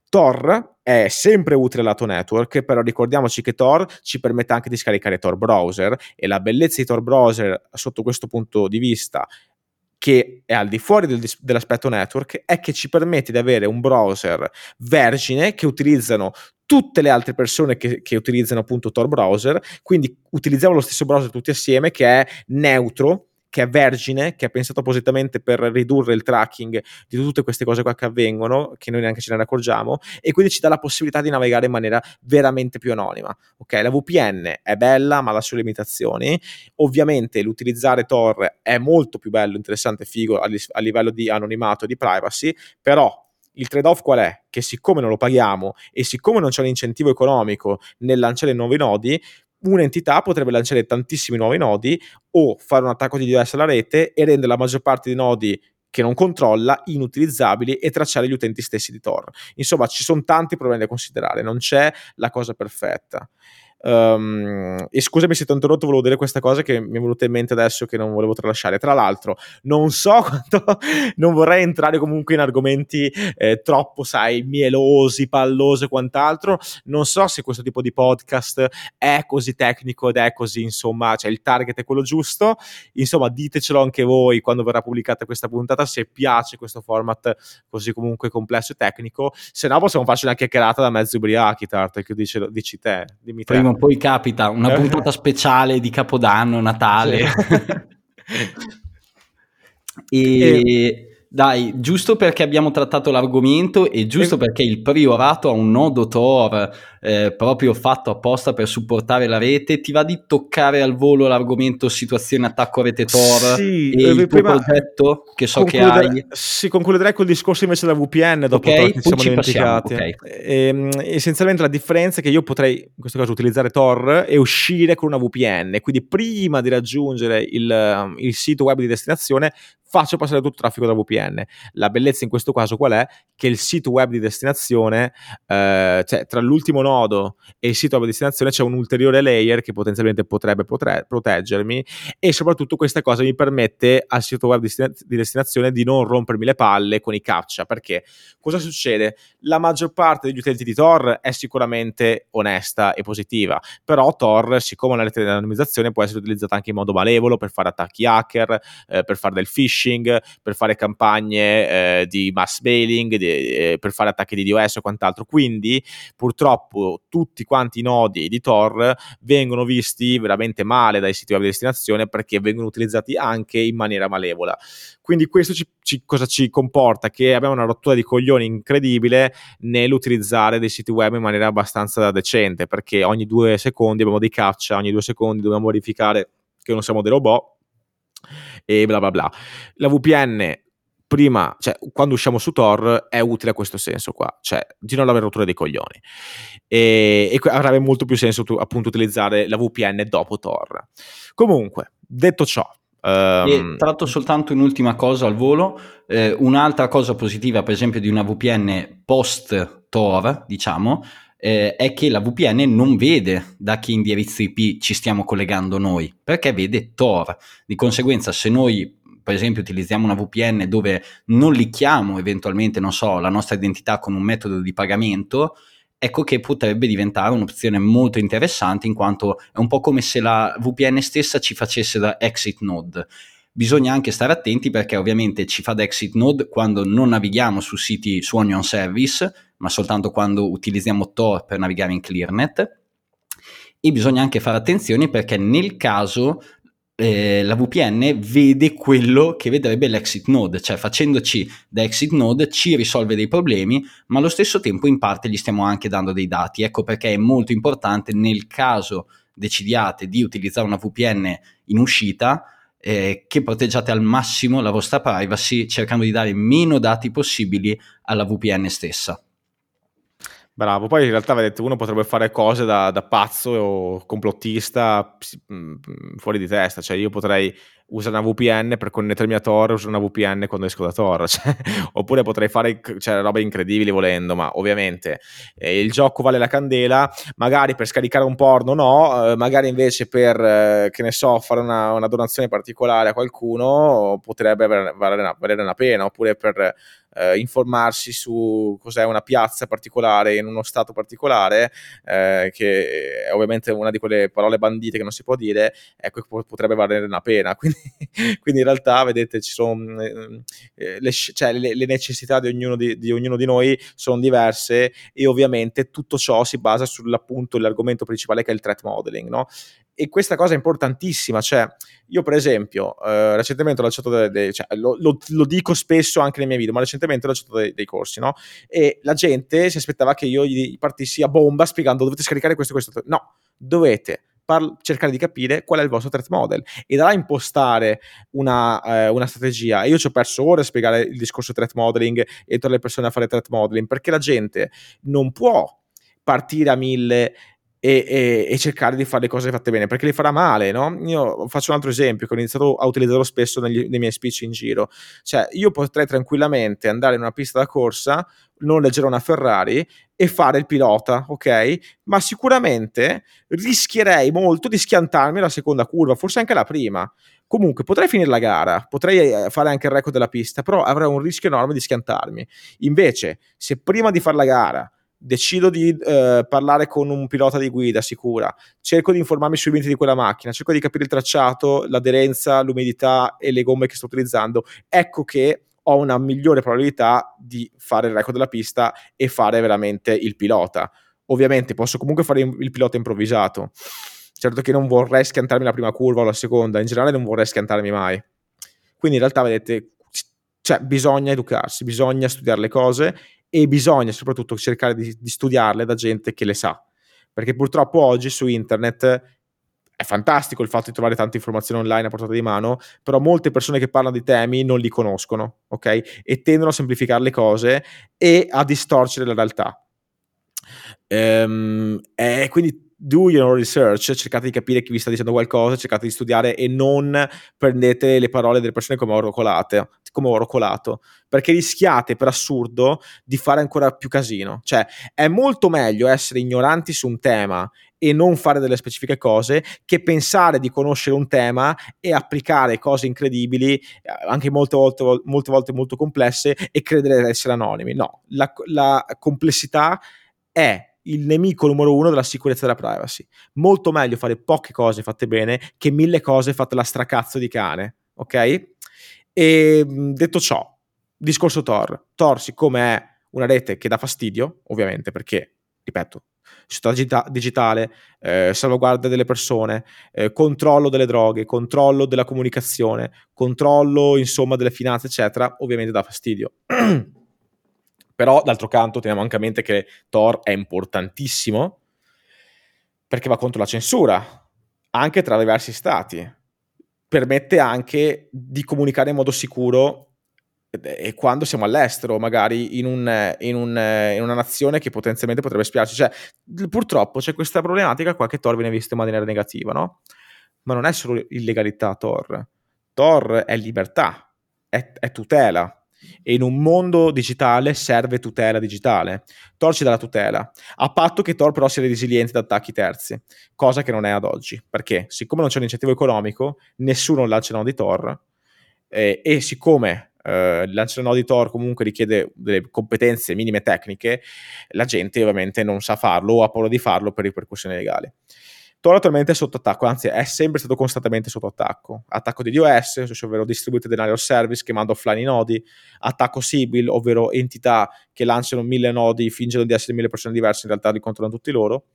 Tor è sempre utile lato network, però ricordiamoci che Tor ci permette anche di scaricare Tor browser e la bellezza di Tor browser sotto questo punto di vista che è al di fuori del, dell'aspetto network è che ci permette di avere un browser vergine che utilizzano tutte le altre persone che, che, utilizzano appunto Tor browser, quindi utilizziamo lo stesso browser tutti assieme che è neutro, che è vergine, che è pensato appositamente per ridurre il tracking di tutte queste cose qua che avvengono, che noi neanche ce ne accorgiamo, e quindi ci dà la possibilità di navigare in maniera veramente più anonima. Ok, la VPN è bella, ma ha le sue limitazioni. Ovviamente l'utilizzare Tor è molto più bello, interessante figo a livello di anonimato e di privacy, però il trade-off qual è? Che siccome non lo paghiamo e siccome non c'è un incentivo economico nel lanciare nuovi nodi, un'entità potrebbe lanciare tantissimi nuovi nodi o fare un attacco di DDoS alla rete e rendere la maggior parte dei nodi che non controlla inutilizzabili e tracciare gli utenti stessi di Tor. Insomma, ci sono tanti problemi da considerare, non c'è la cosa perfetta. Um, e scusami se ti ho interrotto, volevo dire questa cosa che mi è venuta in mente adesso che non volevo tralasciare. Tra l'altro, non so quanto, non vorrei entrare comunque in argomenti eh, troppo, sai, mielosi, pallosi e quant'altro. Non so se questo tipo di podcast è così tecnico ed è così, insomma, cioè il target è quello giusto. Insomma, ditecelo anche voi quando verrà pubblicata questa puntata se piace questo format così comunque complesso e tecnico. Se no, possiamo farci una chiacchierata da mezzo ubriachi, Tart, che dici, dici te, dimmi te. Prima poi capita una eh. puntata speciale di Capodanno, Natale. Sì. e, e dai, giusto perché abbiamo trattato l'argomento e giusto e... perché il priorato ha un nodo Tor eh, proprio fatto apposta per supportare la rete, ti va di toccare al volo l'argomento situazione attacco rete Tor sì, e il tuo progetto che so che hai? Sì, concluderei col discorso invece della VPN dopo okay, che ci siamo dimenticati. Okay. E, ehm, essenzialmente la differenza è che io potrei in questo caso utilizzare Tor e uscire con una VPN, quindi prima di raggiungere il, il sito web di destinazione faccio passare tutto il traffico da VPN. La bellezza in questo caso qual è? Che il sito web di destinazione, eh, cioè tra l'ultimo nodo e il sito web di destinazione c'è un ulteriore layer che potenzialmente potrebbe potre- proteggermi e soprattutto questa cosa mi permette al sito web di, di destinazione di non rompermi le palle con i captcha. Perché cosa succede? La maggior parte degli utenti di Tor è sicuramente onesta e positiva, però Tor, siccome una rete di anonimizzazione, può essere utilizzata anche in modo malevolo per fare attacchi hacker, eh, per fare del phishing phishing, per fare campagne eh, di mass mailing, di, eh, per fare attacchi di DOS o quant'altro. Quindi purtroppo tutti quanti i nodi di Tor vengono visti veramente male dai siti web di destinazione perché vengono utilizzati anche in maniera malevola. Quindi questo ci, ci, cosa ci comporta? Che abbiamo una rottura di coglioni incredibile nell'utilizzare dei siti web in maniera abbastanza decente, perché ogni due secondi abbiamo dei caccia, ogni due secondi dobbiamo verificare che non siamo dei robot e bla bla bla. La VPN prima, cioè quando usciamo su Tor è utile a questo senso qua, cioè di non avere rottura dei coglioni e, e avrebbe molto più senso tu, appunto utilizzare la VPN dopo Tor. Comunque, detto ciò, Um... E tratto soltanto un'ultima cosa al volo, eh, un'altra cosa positiva per esempio di una VPN post Tor, diciamo, eh, è che la VPN non vede da che indirizzo IP ci stiamo collegando noi, perché vede Tor. Di conseguenza, se noi per esempio utilizziamo una VPN dove non licchiamo eventualmente, non so, la nostra identità con un metodo di pagamento, ecco che potrebbe diventare un'opzione molto interessante in quanto è un po' come se la VPN stessa ci facesse da exit node. Bisogna anche stare attenti perché ovviamente ci fa da exit node quando non navighiamo su siti su Onion Service, ma soltanto quando utilizziamo Tor per navigare in ClearNet. E bisogna anche fare attenzione perché nel caso eh, la VPN vede quello che vedrebbe l'exit node, cioè facendoci da exit node ci risolve dei problemi, ma allo stesso tempo in parte gli stiamo anche dando dei dati. Ecco perché è molto importante nel caso decidiate di utilizzare una VPN in uscita eh, che proteggiate al massimo la vostra privacy cercando di dare meno dati possibili alla VPN stessa. Bravo, poi in realtà vedete, uno potrebbe fare cose da, da pazzo o complottista mm, fuori di testa, cioè io potrei usare una VPN per connettermi a Tor, usare una VPN quando esco da Tor, cioè, oppure potrei fare cioè, robe incredibili volendo, ma ovviamente eh, il gioco vale la candela, magari per scaricare un porno no, eh, magari invece per, eh, che ne so, fare una, una, donazione particolare a qualcuno potrebbe valere, valere una pena, oppure per eh, informarsi su cos'è una piazza particolare in uno stato particolare, eh, che è ovviamente una di quelle parole bandite che non si può dire, ecco, potrebbe valere una pena. Quindi, quindi in realtà, vedete, ci sono eh, eh, le, cioè, le, le, necessità di ognuno di, di ognuno di noi sono diverse e ovviamente tutto ciò si basa sull'appunto l'argomento principale che è il threat modeling, no? E questa cosa è importantissima, cioè io per esempio eh, recentemente ho lasciato dei, dei cioè, lo, lo, lo, dico spesso anche nei miei video, ma recentemente ho lasciato dei, dei, corsi, no? E la gente si aspettava che io gli partissi a bomba spiegando dovete scaricare questo e questo. No, dovete par- cercare di capire qual è il vostro threat model e da là impostare una, eh, una strategia. Io ci ho perso ore a spiegare il discorso threat modeling e aiutare le persone a fare threat modeling perché la gente non può partire a mille e, e, e, cercare di fare le cose fatte bene perché le farà male. No? Io faccio un altro esempio che ho iniziato a utilizzarlo spesso negli, nei miei speech in giro. Cioè, io potrei tranquillamente andare in una pista da corsa, non leggere una Ferrari e fare il pilota, ok? Ma sicuramente rischierei molto di schiantarmi alla seconda curva, forse anche la prima. Comunque potrei finire la gara, potrei eh, fare anche il record della pista, però avrei un rischio enorme di schiantarmi. Invece, se prima di fare la gara decido di eh, parlare con un pilota di guida sicura, cerco di informarmi sui limiti di quella macchina, cerco di capire il tracciato, l'aderenza, l'umidità e le gomme che sto utilizzando, ecco che ho una migliore probabilità di fare il record della pista e fare veramente il pilota. Ovviamente posso comunque fare il pilota improvvisato. Certo che non vorrei schiantarmi la prima curva o la seconda, in generale non vorrei schiantarmi mai. Quindi in realtà vedete, cioè, bisogna educarsi, bisogna studiare le cose e bisogna soprattutto cercare di, di studiarle da gente che le sa, perché purtroppo oggi su internet è fantastico il fatto di trovare tante informazioni online a portata di mano, però molte persone che parlano di temi non li conoscono, ok? E tendono a semplificare le cose e a distorcere la realtà. Ehm, quindi do your research, cercate di capire chi vi sta dicendo qualcosa, cercate di studiare e non prendete le parole delle persone come oro, colate, come oro colato, perché rischiate per assurdo di fare ancora più casino. Cioè, è molto meglio essere ignoranti su un tema e non fare delle specifiche cose che pensare di conoscere un tema e applicare cose incredibili, eh, anche molte volte, molte volte molto complesse, e credere di essere anonimi. No, la, la complessità è il nemico numero uno della sicurezza della privacy. Molto meglio fare poche cose fatte bene che mille cose fatte la stracazzo di cane, ok? E detto ciò, discorso Tor. Tor, siccome è una rete che dà fastidio, ovviamente, perché, ripeto, società digitale, eh, salvaguardia delle persone, eh, controllo delle droghe, controllo della comunicazione, controllo, insomma, delle finanze, eccetera, ovviamente dà fastidio. Però, d'altro canto, teniamo anche a mente che Tor è importantissimo perché va contro la censura, anche tra diversi stati. Permette anche di comunicare in modo sicuro e quando siamo all'estero, magari in, un, in, un, in, una nazione che potenzialmente potrebbe spiarci. Cioè, purtroppo c'è questa problematica qua che Thor viene visto in maniera negativa, no? Ma non è solo illegalità Thor. Thor è libertà, è, è tutela. E in un mondo digitale serve tutela digitale. Tor ci dà la tutela, a patto che Tor però sia resiliente da attacchi terzi, cosa che non è ad oggi. Perché? Siccome non c'è un incentivo economico, nessuno lancia no di Tor, eh, e siccome il lancio nodi Tor comunque richiede delle competenze minime tecniche, la gente ovviamente non sa farlo o ha paura di farlo per ripercussioni legali. Tor attualmente è sotto attacco, anzi è sempre stato costantemente sotto attacco. Attacco di DOS, ovvero Distributed Denial of Service, che manda offline i nodi. Attacco Sibyl, ovvero entità che lanciano mille nodi, fingono di essere mille persone diverse, in realtà li controllano tutti loro.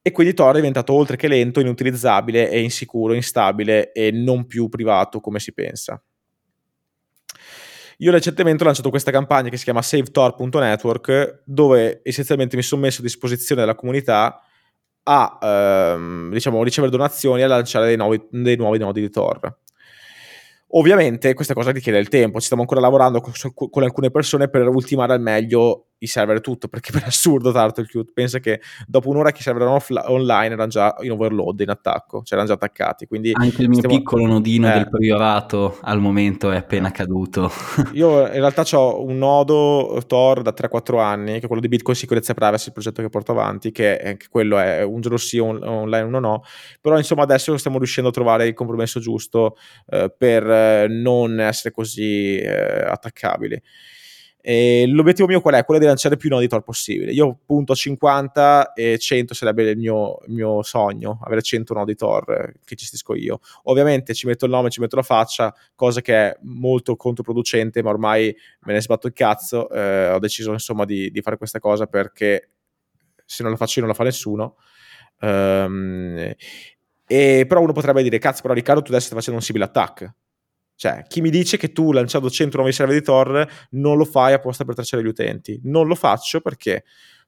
E quindi Tor è diventato oltre che lento, inutilizzabile e insicuro, instabile e non più privato come si pensa. Io recentemente ho lanciato questa campagna che si chiama SaveTor.network, dove essenzialmente mi sono messo a disposizione della comunità a ehm, diciamo, ricevere donazioni e a lanciare dei nuovi, dei nuovi nodi di Tor. Ovviamente questa cosa richiede il tempo, ci stiamo ancora lavorando con, con alcune persone per ultimare al meglio i server tutto, perché per assurdo Turtlecute pensa che dopo un'ora che i server erano off- online erano già in overload, in attacco, cioè erano già attaccati. Quindi Anche il mio stiamo... piccolo nodino eh. del priorato al momento è appena caduto. Io in realtà ho un nodo Tor da 3-4 anni, che è quello di Bitcoin Sicurezza e Privacy, il progetto che porto avanti, che anche quello è un giorno sì, un, online uno no, però insomma adesso stiamo riuscendo a trovare il compromesso giusto eh, per eh, non essere così eh, attaccabili. E l'obiettivo mio qual è? Quello di lanciare più nodi Tor possibile. Io punto a 50 e 100 sarebbe il mio, il mio sogno, avere 100 nodi Tor eh, che gestisco io. Ovviamente ci metto il nome, ci metto la faccia, cosa che è molto controproducente, ma ormai me ne sbatto il cazzo. Eh, ho deciso insomma di, di, fare questa cosa perché se non la faccio io non la fa nessuno. Um, e, però uno potrebbe dire, cazzo, però Riccardo tu adesso stai facendo un simile attack cioè, chi mi dice che tu lanciando 100 nuovi server di Tor non lo fai apposta per tracciare gli utenti? Non lo faccio perché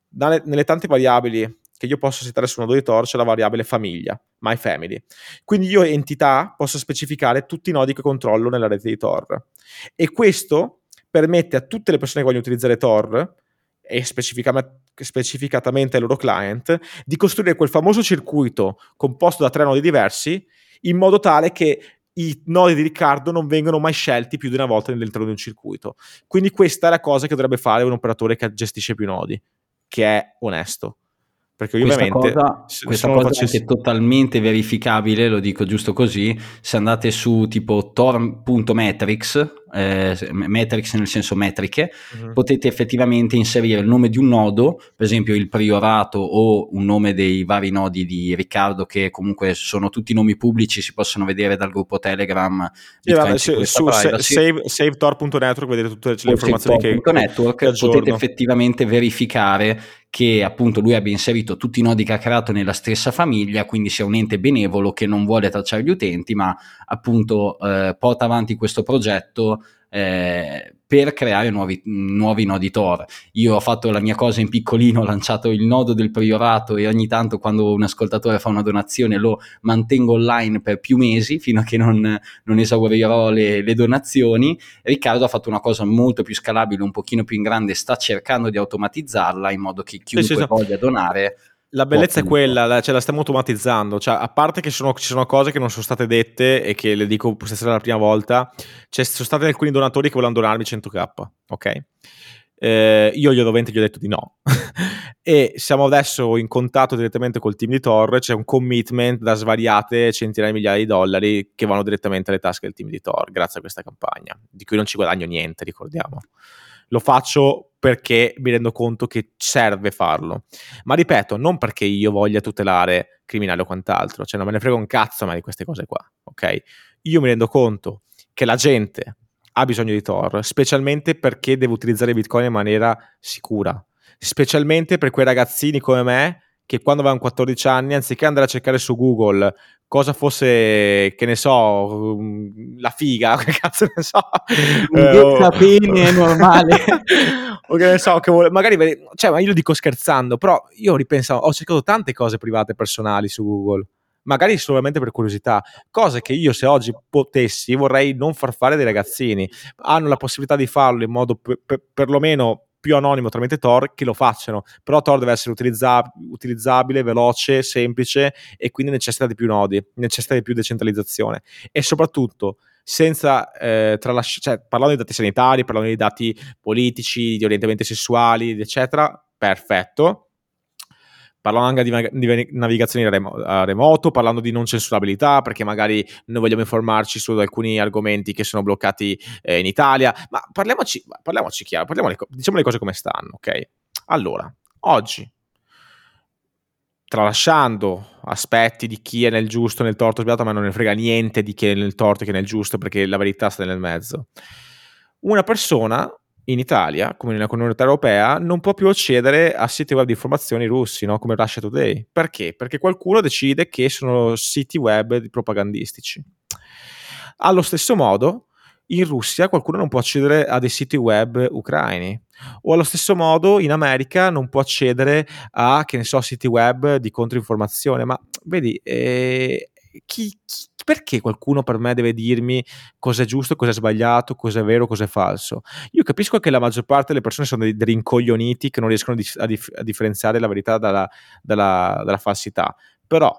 dalle, nelle tante variabili che io posso settare su un nodo di Tor c'è la variabile famiglia, my family. Quindi io entità posso specificare tutti i nodi che controllo nella rete di Tor. E questo permette a tutte le persone che vogliono utilizzare Tor e specificatamente ai loro client di costruire quel famoso circuito composto da tre nodi diversi in modo tale che i nodi di Riccardo non vengono mai scelti più di una volta all'interno di un circuito. Quindi questa è la cosa che dovrebbe fare un operatore che gestisce più nodi, che è onesto. Perché questa cosa, questa cosa facessi... è totalmente verificabile, lo dico giusto così, se andate su tipo torm.metrics, eh, metrics nel senso metriche, uh-huh. potete effettivamente inserire il nome di un nodo, per esempio il priorato o un nome dei vari nodi di Riccardo che comunque sono tutti nomi pubblici, si possono vedere dal gruppo Telegram. Sì, vabbè, su, su save, savetor.network vedete tutte le informazioni che, network, che potete effettivamente verificare che appunto lui abbia inserito tutti i nodi che ha creato nella stessa famiglia, quindi sia un ente benevolo che non vuole tracciare gli utenti, ma appunto eh, porta avanti questo progetto eh, per creare nuovi, nuovi, nodi Tor. Io ho fatto la mia cosa in piccolino, ho lanciato il nodo del priorato e ogni tanto quando un ascoltatore fa una donazione lo mantengo online per più mesi fino a che non, non esaurirò le, le, donazioni. Riccardo ha fatto una cosa molto più scalabile, un pochino più in grande, sta cercando di automatizzarla in modo che chiunque sì, sì, voglia donare la bellezza è quella, ce la stiamo automatizzando, cioè, a parte che sono, ci sono cose che non sono state dette e che le dico stasera la prima volta, ci sono stati alcuni donatori che volevano donarmi 100k, ok? Eh, io gli ho ovviamente gli ho detto di no. E siamo adesso in contatto direttamente col team di Tor c'è un commitment da svariate centinaia di migliaia di dollari che vanno direttamente alle tasche del team di Tor grazie a questa campagna di cui non ci guadagno niente ricordiamo. Lo faccio perché mi rendo conto che serve farlo. Ma ripeto, non perché io voglia tutelare criminali o quant'altro, cioè non me ne frega un cazzo mai di queste cose qua, ok? Io mi rendo conto che la gente ha bisogno di Tor, specialmente perché deve utilizzare Bitcoin in maniera sicura, specialmente per quei ragazzini come me che quando avevano 14 anni, anziché andare a cercare su Google cosa fosse, che ne so, mm, la figa, che cazzo ne so, un eh, è normale, o che ne so, che vuole, magari, cioè, ma io lo dico scherzando, però io ripenso, ho cercato tante cose private personali su Google, magari solamente per curiosità, cose che io se oggi potessi vorrei non far fare dei ragazzini, hanno la possibilità di farlo in modo per, per, perlomeno più anonimo tramite Tor che lo facciano, però Tor deve essere utilizzab- utilizzabile, veloce, semplice e quindi necessita di più nodi, necessita di più decentralizzazione. E soprattutto senza eh, tralasci- cioè, parlando di dati sanitari, parlando di dati politici, di orientamenti sessuali, eccetera, perfetto, parlando anche di, di navigazione remo- remoto, parlando di non censurabilità, perché magari noi vogliamo informarci su alcuni argomenti che sono bloccati eh, in Italia, ma parliamoci, parliamoci chiaro, parliamo le, diciamo le cose come stanno, ok? Allora, oggi, tralasciando aspetti di chi è nel giusto, nel torto, sbagliato, ma non ne frega niente di chi è nel torto e chi è nel giusto, perché la verità sta nel mezzo. Una persona in Italia, come nella comunità europea, non può più accedere a siti web di informazioni russi, no? come Russia Today. Perché? Perché qualcuno decide che sono siti web propagandistici. Allo stesso modo, in Russia qualcuno non può accedere a dei siti web ucraini. O allo stesso modo in America non può accedere a, che ne so, siti web di controinformazione. Ma vedi, eh, chi, chi, perché qualcuno per me deve dirmi cosa è giusto, cosa è sbagliato, cosa è vero, cosa è falso? Io capisco che la maggior parte delle persone sono dei, dei rincoglioniti che non riescono a, dif- a, differenziare la verità dalla, dalla, dalla falsità, però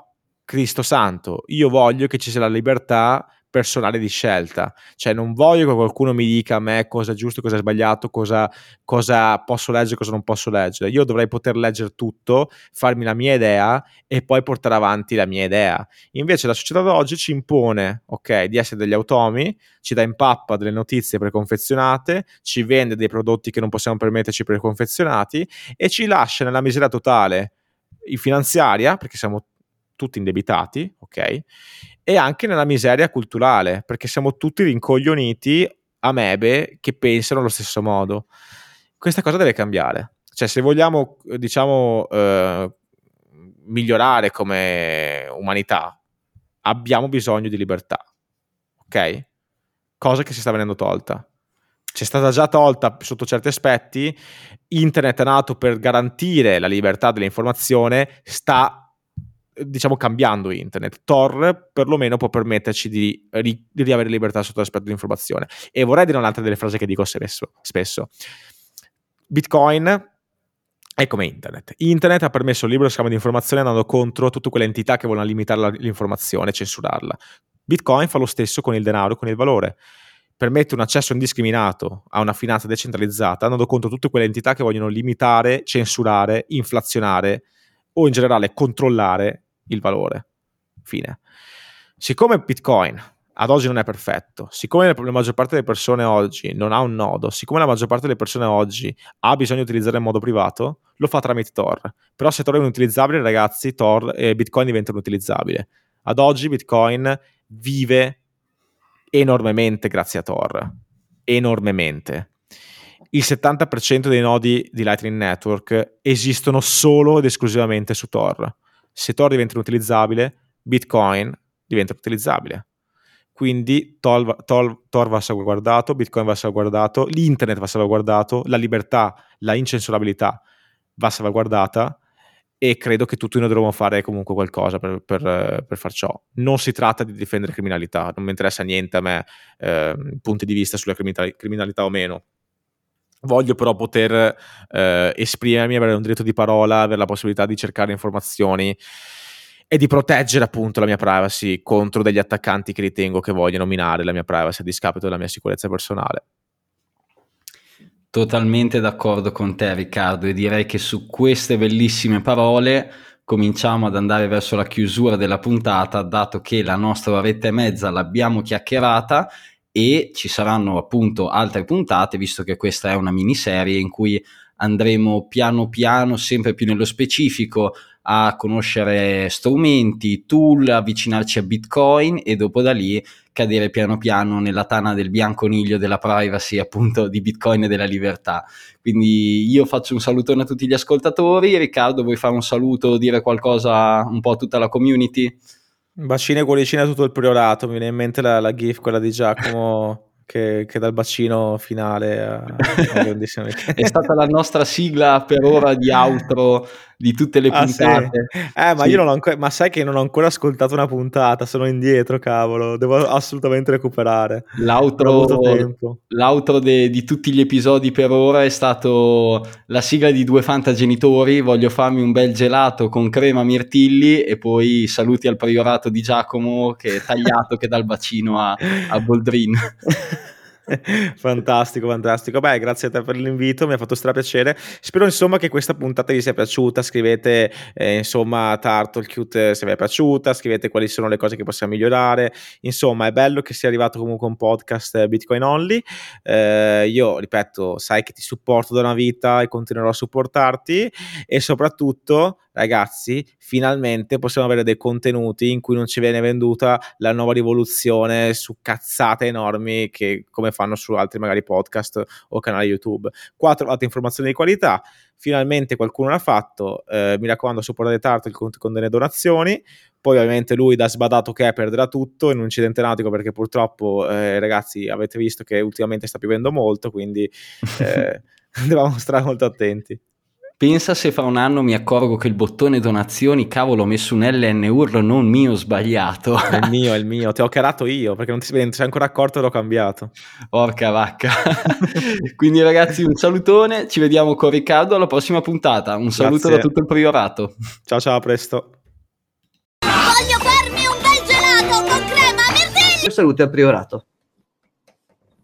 Cristo Santo, io voglio che ci sia la libertà personale di scelta. Cioè, non voglio che qualcuno mi dica a me cosa è giusto, cosa è sbagliato, cosa, cosa posso leggere, cosa non posso leggere. Io dovrei poter leggere tutto, farmi la mia idea e poi portare avanti la mia idea. Invece la società d'oggi ci impone, ok, di essere degli automi, ci dà in pappa delle notizie preconfezionate, ci vende dei prodotti che non possiamo permetterci preconfezionati e ci lascia nella miseria totale in finanziaria, perché siamo tutti indebitati, ok? E anche nella miseria culturale, perché siamo tutti rincoglioniti amebe che pensano allo stesso modo. Questa cosa deve cambiare. Cioè, se vogliamo, diciamo, eh, migliorare come umanità, abbiamo bisogno di libertà, ok? Cosa che si sta venendo tolta. C'è stata già tolta sotto certi aspetti, internet è nato per garantire la libertà dell'informazione, sta diciamo cambiando internet. Tor perlomeno può permetterci di, di, di avere libertà sotto l'aspetto dell'informazione. E vorrei dire un'altra delle frasi che dico spesso. spesso. Bitcoin è come internet. Internet ha permesso il libero scambio di informazioni andando contro tutte quelle entità che vogliono limitare l'informazione e censurarla. Bitcoin fa lo stesso con il denaro, con il valore. Permette un accesso indiscriminato a una finanza decentralizzata, andando contro tutte quelle entità che vogliono limitare, censurare, inflazionare o in generale controllare il valore. Fine. Siccome Bitcoin ad oggi non è perfetto, siccome la maggior parte delle persone oggi non ha un nodo, siccome la maggior parte delle persone oggi ha bisogno di utilizzare in modo privato, lo fa tramite Tor. Però se Tor è inutilizzabile, ragazzi, Tor eh, Bitcoin diventano utilizzabili. Ad oggi Bitcoin vive enormemente grazie a Tor. Enormemente. Il 70% dei nodi di Lightning Network esistono solo ed esclusivamente su Tor se Tor diventa utilizzabile, Bitcoin diventa utilizzabile. Quindi Tor, Tor, Tor, va salvaguardato, Bitcoin va salvaguardato, l'internet va salvaguardato, la libertà, la incensurabilità va salvaguardata e credo che tutti noi dovremmo fare comunque qualcosa per, per, per, far ciò. Non si tratta di difendere criminalità, non mi interessa niente a me eh, punti di vista sulla criminalità o meno Voglio però poter eh, esprimermi, avere un diritto di parola, avere la possibilità di cercare informazioni e di proteggere appunto la mia privacy contro degli attaccanti che ritengo che vogliono minare la mia privacy a discapito della mia sicurezza personale. Totalmente d'accordo con te Riccardo e direi che su queste bellissime parole cominciamo ad andare verso la chiusura della puntata dato che la nostra oretta e mezza l'abbiamo chiacchierata e ci saranno appunto altre puntate, visto che questa è una miniserie in cui andremo piano piano, sempre più nello specifico, a conoscere strumenti, tool, avvicinarci a Bitcoin e dopo da lì cadere piano piano nella tana del bianconiglio della privacy, appunto di Bitcoin e della libertà. Quindi io faccio un salutone a tutti gli ascoltatori. Riccardo, vuoi fare un saluto, dire qualcosa un po' a tutta la community? Bacino e cuoricino a tutto il priorato, mi viene in mente la, la GIF, quella di Giacomo che, che dal bacino finale a, a è stata la nostra sigla per ora di outro di tutte le puntate. Ah, sì? Eh, ma sì. io non ho ancora, ma sai che non ho ancora ascoltato una puntata, sono indietro, cavolo, devo assolutamente recuperare. L'outro, l'outro de, di tutti gli episodi per ora è stato la sigla di due fantagenitori, voglio farmi un bel gelato con crema mirtilli e poi saluti al priorato di Giacomo che è tagliato che dal bacino a, a Boldrin. fantastico, fantastico. Beh, grazie a te per l'invito, mi ha fatto strapiacere. Spero insomma che questa puntata vi sia piaciuta. Scrivete eh, insomma a Turtlecute se vi è piaciuta, scrivete quali sono le cose che possiamo migliorare. Insomma, è bello che sia arrivato comunque un podcast eh, Bitcoin only. Eh, io ripeto, sai che ti supporto da una vita e continuerò a supportarti e soprattutto ragazzi, finalmente possiamo avere dei contenuti in cui non ci viene venduta la nuova rivoluzione su cazzate enormi che come fanno su altri magari podcast o canali YouTube. Qua trovate informazioni di qualità, finalmente qualcuno l'ha fatto, eh, mi raccomando supportate Tartle con, con delle donazioni, poi ovviamente lui da sbadato che è perderà tutto in un incidente nautico perché purtroppo eh, ragazzi avete visto che ultimamente sta piovendo molto, quindi eh, dobbiamo stare molto attenti. Pensa se fra un anno mi accorgo che il bottone donazioni, cavolo, ho messo un LN URL non mio sbagliato. È il mio, è il mio. Ti ho carato io perché non ti, non ti sei ancora accorto e l'ho cambiato. Porca vacca. Quindi ragazzi un salutone, ci vediamo con Riccardo alla prossima puntata. Un saluto Grazie. da tutto il priorato. Ciao ciao, a presto. Voglio farmi un bel gelato con crema mirtilli. Saluti al priorato.